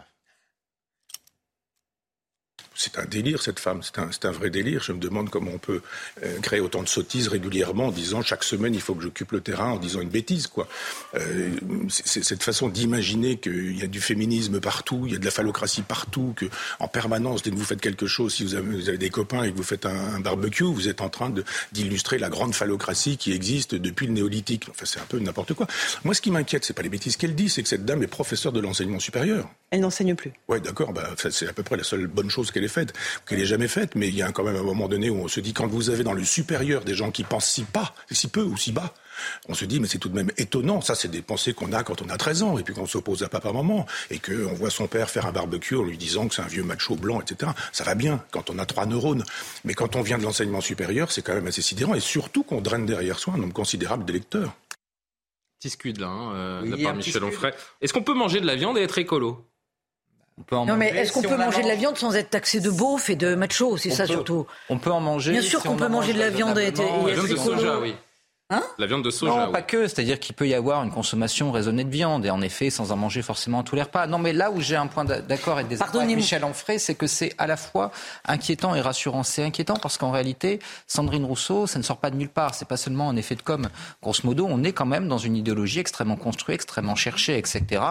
c'est un délire, cette femme. C'est un, vrai délire. Je me demande comment on peut euh, créer autant de sottises régulièrement en disant chaque semaine il faut que j'occupe le terrain en disant une bêtise, quoi. Euh, c'est cette façon d'imaginer qu'il y a du féminisme partout, il y a de la phallocratie partout, que en permanence, dès que vous faites quelque chose, si vous avez, des copains et que vous faites un, barbecue, vous êtes en train d'illustrer la grande phallocratie qui existe depuis le néolithique. Enfin, c'est un peu n'importe quoi. Moi, ce qui m'inquiète, c'est pas les bêtises qu'elle dit, c'est que cette dame est professeure de l'enseignement supérieur. Elle n'enseigne plus. Ouais, d'accord. Bah, c'est à peu près la seule bonne chose qu'elle ait faite, qu'elle ait jamais faite. Mais il y a quand même un moment donné où on se dit, quand vous avez dans le supérieur des gens qui pensent si pas, si peu ou si bas, on se dit, mais c'est tout de même étonnant. Ça, c'est des pensées qu'on a quand on a 13 ans et puis qu'on s'oppose à papa-maman et qu'on voit son père faire un barbecue en lui disant que c'est un vieux macho blanc, etc. Ça va bien quand on a trois neurones. Mais quand on vient de l'enseignement supérieur, c'est quand même assez sidérant et surtout qu'on draine derrière soi un nombre considérable d'électeurs. Petit scud là, hein, euh, de la part Michel Onfray. Est-ce qu'on peut manger de la viande et être écolo? Non, mais est-ce qu'on peut manger de la viande sans être taxé de beauf et de macho C'est ça surtout. On peut en manger. Bien sûr qu'on peut manger de la viande et, être écolo. oui. Hein la viande de soja. Non, pas que. C'est-à-dire qu'il peut y avoir une consommation raisonnée de viande et en effet sans en manger forcément à tous les repas. Non, mais là où j'ai un point d'accord et des avec Michel Onfray, c'est que c'est à la fois inquiétant et rassurant. C'est inquiétant parce qu'en réalité, Sandrine Rousseau, ça ne sort pas de nulle part. C'est pas seulement un effet de com. Grosso modo, on est quand même dans une idéologie extrêmement construite, extrêmement cherchée, etc.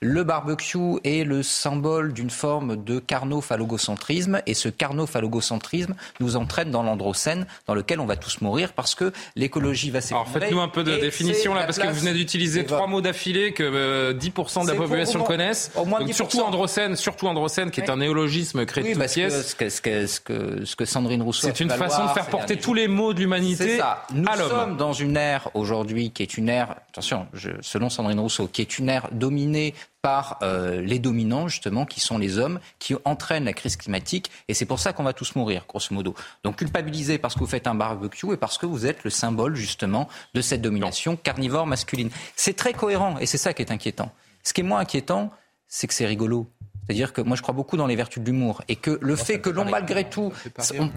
Le barbecue est le symbole d'une forme de carnophalogocentrisme et ce carnophalogocentrisme nous entraîne dans l'androcène dans lequel on va tous mourir parce que l'écologie va alors faites-nous un peu de définition là, parce que vous venez d'utiliser trois mots d'affilée que 10% euh, de la population connaissent. surtout androcène, surtout androcène, qui est un néologisme créé de toutes pièces. Ce que, ce, que, ce, que, ce que Sandrine Rousseau. C'est une façon de faire porter tous les mots de l'humanité à l'homme. Nous sommes dans une ère aujourd'hui qui est une ère, attention, je, selon Sandrine Rousseau, qui est une ère dominée par euh, les dominants, justement, qui sont les hommes, qui entraînent la crise climatique. Et c'est pour ça qu'on va tous mourir, grosso modo. Donc culpabiliser parce que vous faites un barbecue et parce que vous êtes le symbole, justement, de cette domination carnivore masculine. C'est très cohérent et c'est ça qui est inquiétant. Ce qui est moins inquiétant, c'est que c'est rigolo. C'est-à-dire que moi, je crois beaucoup dans les vertus de l'humour et que le fait que l'on, malgré tout,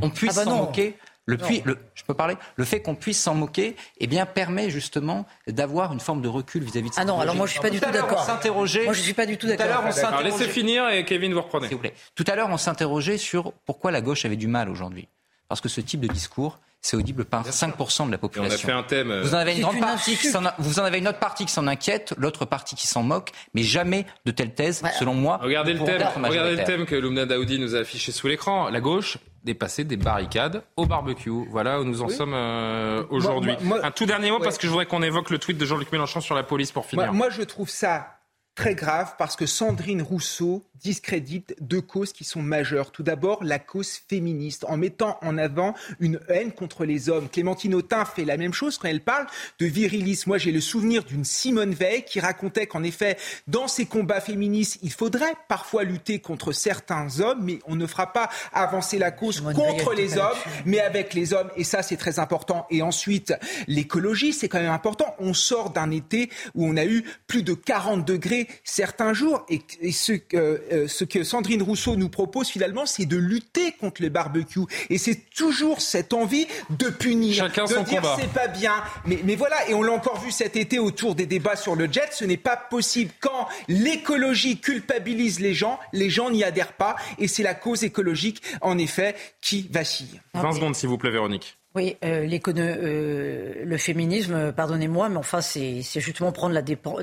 on, puisse ah bah s'en moquer. Le, le, je peux parler? Le fait qu'on puisse s'en moquer eh bien, permet justement d'avoir une forme de recul vis-à-vis de ça. Ah non, alors moi je suis pas du tout d'accord. Moi je suis pas du tout d'accord. Alors laissez finir et Kevin vous reprenez. S'il vous plaît. Tout à l'heure on s'interrogeait sur pourquoi la gauche avait du mal aujourd'hui. Parce que ce type de discours, c'est audible par 5% de la population. on a fait un thème. Vous en avez une grande partie qui vous en avez une autre partie qui s'en inquiète, l'autre partie qui s'en moque, mais jamais de telle thèse, selon moi. Regardez le thème, regardez le thème que Lumna Daoudi nous a affiché sous l'écran. La gauche dépasser des barricades au barbecue. Voilà où nous en sommes euh, aujourd'hui. Un tout dernier mot parce que je voudrais qu'on évoque le tweet de Jean-Luc Mélenchon sur la police pour finir. moi je trouve ça très grave parce que Sandrine Rousseau discrédite deux causes qui sont majeures. Tout d'abord, la cause féministe, en mettant en avant une haine contre les hommes. Clémentine Autain fait la même chose quand elle parle de virilisme. Moi, j'ai le souvenir d'une Simone Veil qui racontait qu'en effet, dans ces combats féministes, il faudrait parfois lutter contre certains hommes, mais on ne fera pas avancer la cause contre les hommes, mais avec les hommes. Et ça, c'est très important. Et ensuite, l'écologie, c'est quand même important. On sort d'un été où on a eu plus de 40 degrés passer certains jours. Et, ce, que, ce que Sandrine Rousseau nous propose finalement, c'est de lutter contre le barbecue. Et c'est toujours cette envie de punir, Chacun de son dire c'est pas bien. Mais, mais voilà, et on l'a encore vu cet été autour des débats sur le jet, ce n'est pas possible. Quand l'écologie culpabilise les gens, les gens n'y adhèrent pas. Et c'est la cause écologique, en effet, qui vacille. 20 secondes, s'il vous plaît, Véronique. Oui, euh, euh, le féminisme, pardonnez-moi, mais enfin, c'est justement prendre la,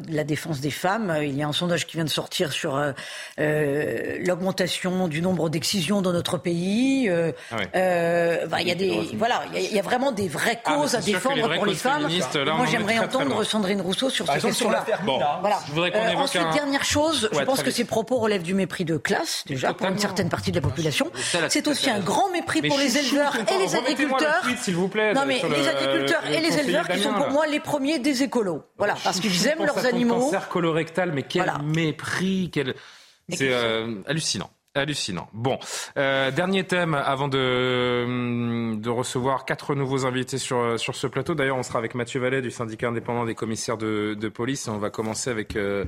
la, défense des femmes. Il y a un sondage qui vient de sortir sur euh, euh l'augmentation du nombre d'excisions dans notre pays. Euh, ah ouais. bah, il y a des, voilà, il y, a, il y, a vraiment des vraies causes ah, à défendre les pour les femmes. Là, Moi, j'aimerais entendre très Sandrine Rousseau sur ces questions-là. Bon, voilà. je Ensuite, un... dernière chose, ouais, je pense que vite. ces propos relèvent du mépris de classe, déjà, pour une certaine partie de la population. C'est aussi un grand mépris pour les éleveurs et les agriculteurs. S'il vous plaît. Non, mais les agriculteurs et les éleveurs qui sont pour moi les premiers des écolos. Voilà, parce qu'ils aiment leurs animaux. cancer colorectal, mais quel voilà. mépris, quel... C'est euh, hallucinant. Hallucinant. Bon, euh, dernier thème avant de, de recevoir quatre nouveaux invités sur, sur ce plateau. D'ailleurs, on sera avec Mathieu Vallet du syndicat indépendant des commissaires de, de police on va commencer avec... Euh,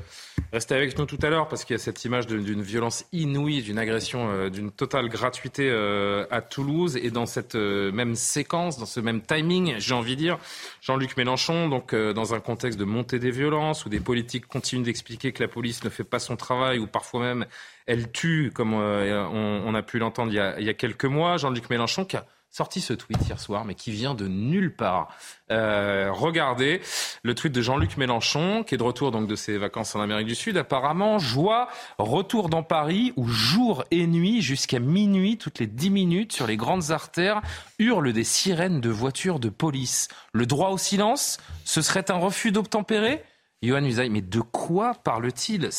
restez avec nous tout à l'heure parce qu'il y a cette image d'une violence inouïe, d'une agression, euh, d'une totale gratuité euh, à Toulouse et dans cette euh, même séquence, dans ce même timing, j'ai envie de dire, Jean-Luc Mélenchon, donc euh, dans un contexte de montée des violences où des politiques continuent d'expliquer que la police ne fait pas son travail ou parfois même elle tue, comme euh, on, on, a pu l'entendre il, il, y a quelques mois. Jean-Luc Mélenchon qui a sorti ce tweet hier soir, mais qui vient de nulle part. Euh, regardez le tweet de Jean-Luc Mélenchon, qui est de retour donc de ses vacances en Amérique du Sud. Apparemment, joie, retour dans Paris, où jour et nuit, jusqu'à minuit, toutes les dix minutes, sur les grandes artères, hurlent des sirènes de voitures de police. Le droit au silence, ce serait un refus d'obtempérer? Yohann Usaï, mais de quoi parle-t-il?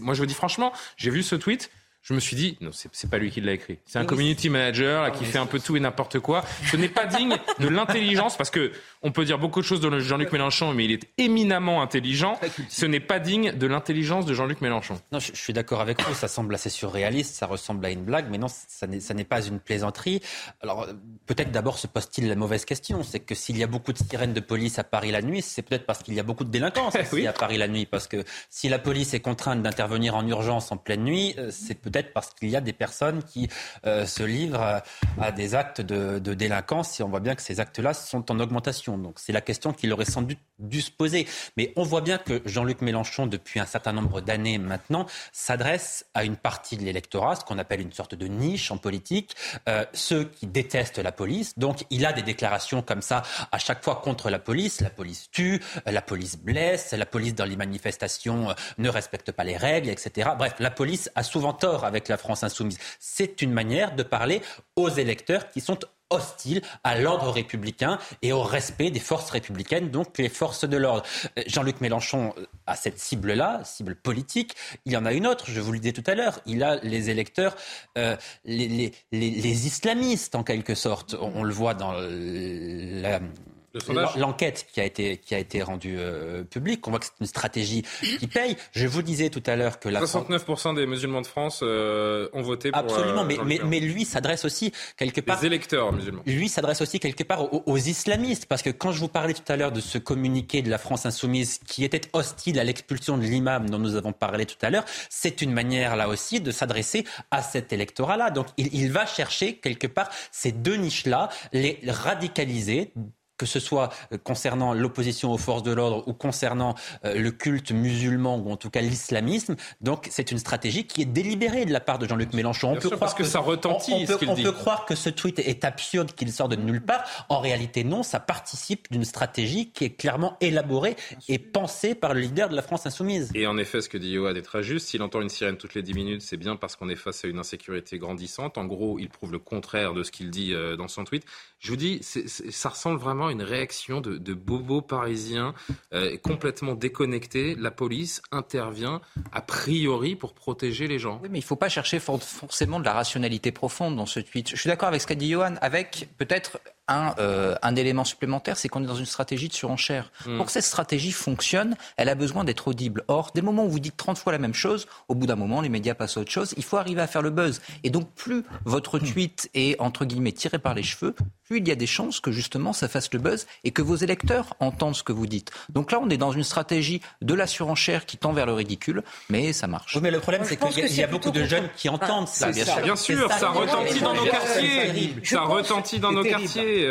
Moi, je vous dis franchement, j'ai vu ce tweet, je me suis dit, non, c'est pas lui qui l'a écrit. C'est un community manager là, qui fait un peu tout et n'importe quoi. Ce n'est pas digne de l'intelligence, parce que on peut dire beaucoup de choses de Jean-Luc Mélenchon, mais il est éminemment intelligent. Ce n'est pas digne de l'intelligence de Jean-Luc Mélenchon. Non, je, je suis d'accord avec vous. Ça semble assez surréaliste, ça ressemble à une blague, mais non, ça n'est pas une plaisanterie. Alors, peut-être d'abord se pose-t-il la mauvaise question. C'est que s'il y a beaucoup de sirènes de police à Paris la nuit, c'est peut-être parce qu'il y a beaucoup de délinquance oui. à Paris la nuit. Parce que si la police est contrainte d'intervenir en urgence en pleine nuit, c'est peut-être parce qu'il y a des personnes qui euh, se livrent à, des actes de, de, délinquance et on voit bien que ces actes-là sont en augmentation. Donc c'est la question qu'il aurait sans doute dû se poser. Mais on voit bien que Jean-Luc Mélenchon, depuis un certain nombre d'années maintenant, s'adresse à une partie de l'électorat, ce qu'on appelle une sorte de niche en politique, euh, ceux qui détestent la police. Donc il a des déclarations comme ça à chaque fois contre la police. La police tue, la police blesse, la police dans les manifestations euh, ne respecte pas les règles, etc. Bref, la police a souvent tort avec la France insoumise. C'est une manière de parler aux électeurs qui sont hostiles à l'ordre républicain et au respect des forces républicaines, donc les forces de l'ordre. Jean-Luc Mélenchon a cette cible-là, cible politique. Il y en a une autre, je vous le disais tout à l'heure. Il a les électeurs, euh, les, islamistes en quelque sorte. On, on le voit dans la l'enquête qui a été qui a été rendue euh, publique, on voit que c'est une stratégie qui paye. Je vous disais tout à l'heure que la 69% des musulmans de France euh, ont voté pour absolument, euh, mais, mais, mais lui s'adresse aussi quelque part les électeurs musulmans. Lui s'adresse aussi quelque part aux, aux, islamistes parce que quand je vous parlais tout à l'heure de ce communiqué de la France insoumise qui était hostile à l'expulsion de l'imam dont nous avons parlé tout à l'heure, c'est une manière là aussi de s'adresser à cet électorat-là. Donc il, il va chercher quelque part ces deux niches-là, les radicaliser que ce soit concernant l'opposition aux forces de l'ordre ou concernant euh, le culte musulman ou en tout cas l'islamisme. Donc c'est une stratégie qui est délibérée de la part de Jean-Luc Mélenchon. On peut croire parce que, que ça retentit. On, on, peut, qu on dit. peut, croire que ce tweet est absurde, qu'il sort de nulle part. En réalité, non. Ça participe d'une stratégie qui est clairement élaborée et pensée par le leader de la France insoumise. Et en effet, ce que dit Yoad est très juste. S'il entend une sirène toutes les 10 minutes, c'est bien parce qu'on est face à une insécurité grandissante. En gros, il prouve le contraire de ce qu'il dit euh, dans son tweet. Je vous dis, c est, c est, ça ressemble vraiment à une réaction de, de bobos parisiens euh, complètement déconnectés. La police intervient a priori pour protéger les gens. Oui, mais il ne faut pas chercher for forcément de la rationalité profonde dans ce tweet. Je suis d'accord avec ce qu'a dit Johan, avec peut-être un, euh, un élément supplémentaire, c'est qu'on est dans une stratégie de surenchère. Mm. Pour que cette stratégie fonctionne, elle a besoin d'être audible. Or, dès le moment où vous dites 30 fois la même chose, au bout d'un moment, les médias passent à autre chose. Il faut arriver à faire le buzz. Et donc, plus votre tweet est, entre guillemets, tiré par les cheveux, plus il y a des chances que justement ça fasse le buzz et que vos électeurs entendent ce que vous dites. Donc là, on est dans une stratégie de la surenchère qui tend vers le ridicule, mais ça marche. Oui, mais le problème, c'est qu'il y, a beaucoup de jeunes qui entendent ça. Bien, sûr, bien sûr ça, retentit dans nos quartiers. Ça retentit dans nos quartiers,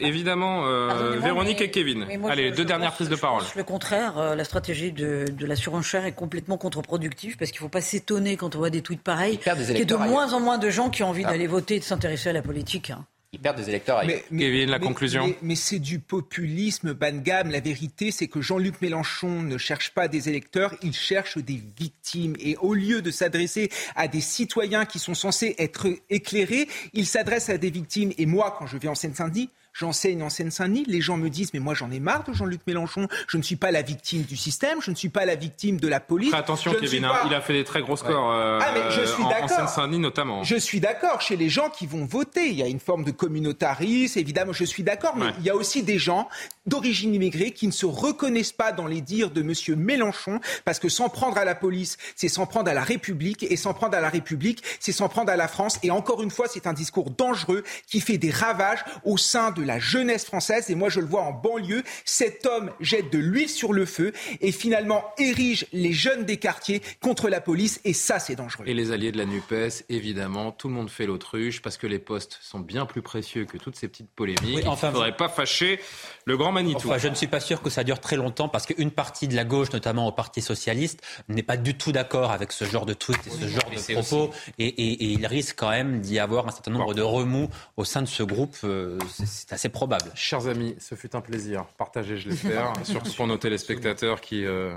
évidemment. Euh, Véronique et Kevin. Allez, deux dernières prises de parole. Le contraire, euh, la stratégie de, la surenchère est complètement contre-productive parce qu'il ne faut pas s'étonner quand on voit des tweets pareils qu'il y ait de moins en moins de gens qui ont envie ah. d'aller voter et de s'intéresser à la politique. Hein. Ils perdent des électeurs. Mais, Kevin, la conclusion. Mais, c'est du populisme bas de gamme. La vérité, c'est que Jean-Luc Mélenchon ne cherche pas des électeurs, il cherche des victimes. Et au lieu de s'adresser à des citoyens qui sont censés être éclairés, il s'adresse à des victimes. Et moi, quand je vais en Seine-Saint-Denis, j'enseigne en Seine-Saint-Denis, les gens me disent mais moi j'en ai marre de Jean-Luc Mélenchon, je ne suis pas la victime du système, je ne suis pas la victime de la police. attention Kevin, hein, il a fait des très gros scores euh, ah, mais je suis en, en Seine-Saint-Denis notamment. Je suis d'accord, chez les gens qui vont voter, il y a une forme de communautarisme, évidemment je suis d'accord, mais il y a aussi des gens d'origine immigrée qui ne se reconnaissent pas dans les dires de M. Mélenchon, parce que s'en prendre à la police, c'est s'en prendre à la République, et s'en prendre à la République, c'est s'en prendre à la France, et encore une fois, c'est un discours dangereux qui fait des ravages au sein de la jeunesse française. Et moi, je le vois en banlieue. Cet homme jette de l'huile sur le feu et finalement érige les jeunes des quartiers contre la police. Et ça, c'est dangereux. Et les alliés de la NUPES, évidemment, tout le monde fait l'autruche parce que les postes sont bien plus précieux que toutes ces petites polémiques. enfin, Il ne faudrait pas fâcher le grand Manitou. Enfin, je ne suis pas sûr que ça dure très longtemps parce qu'une partie de la gauche, notamment au Parti socialiste, n'est pas du tout d'accord avec ce genre de tweet et ce genre de propos. Et, il risque quand même d'y avoir un certain nombre de remous au sein de ce groupe. Euh, c'est assez probable. Chers amis, ce fut un plaisir. Partagez, je l'espère, surtout pour nos téléspectateurs qui euh,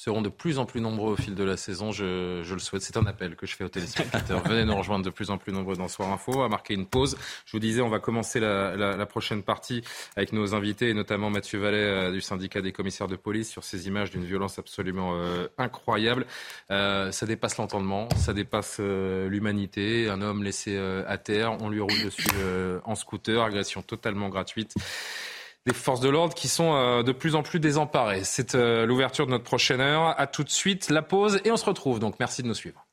seront de plus en plus nombreux au fil de la saison. Je, le souhaite. C'est un appel que je fais aux téléspectateurs. Venez nous rejoindre de plus en plus nombreux dans Soir Info. À marquer une pause. Je vous disais, on va commencer la, prochaine partie avec nos invités, et notamment Mathieu Vallet euh, du syndicat des commissaires de police sur ces images d'une violence absolument euh, incroyable. ça dépasse l'entendement, ça dépasse l'humanité. Un homme laissé à terre, on lui roule dessus en scooter, agression totalement gratuite des forces de l'ordre qui sont euh, de plus en plus désemparées. C'est euh, l'ouverture de notre prochaine heure. À tout de suite, la pause et on se retrouve. Donc merci de nous suivre.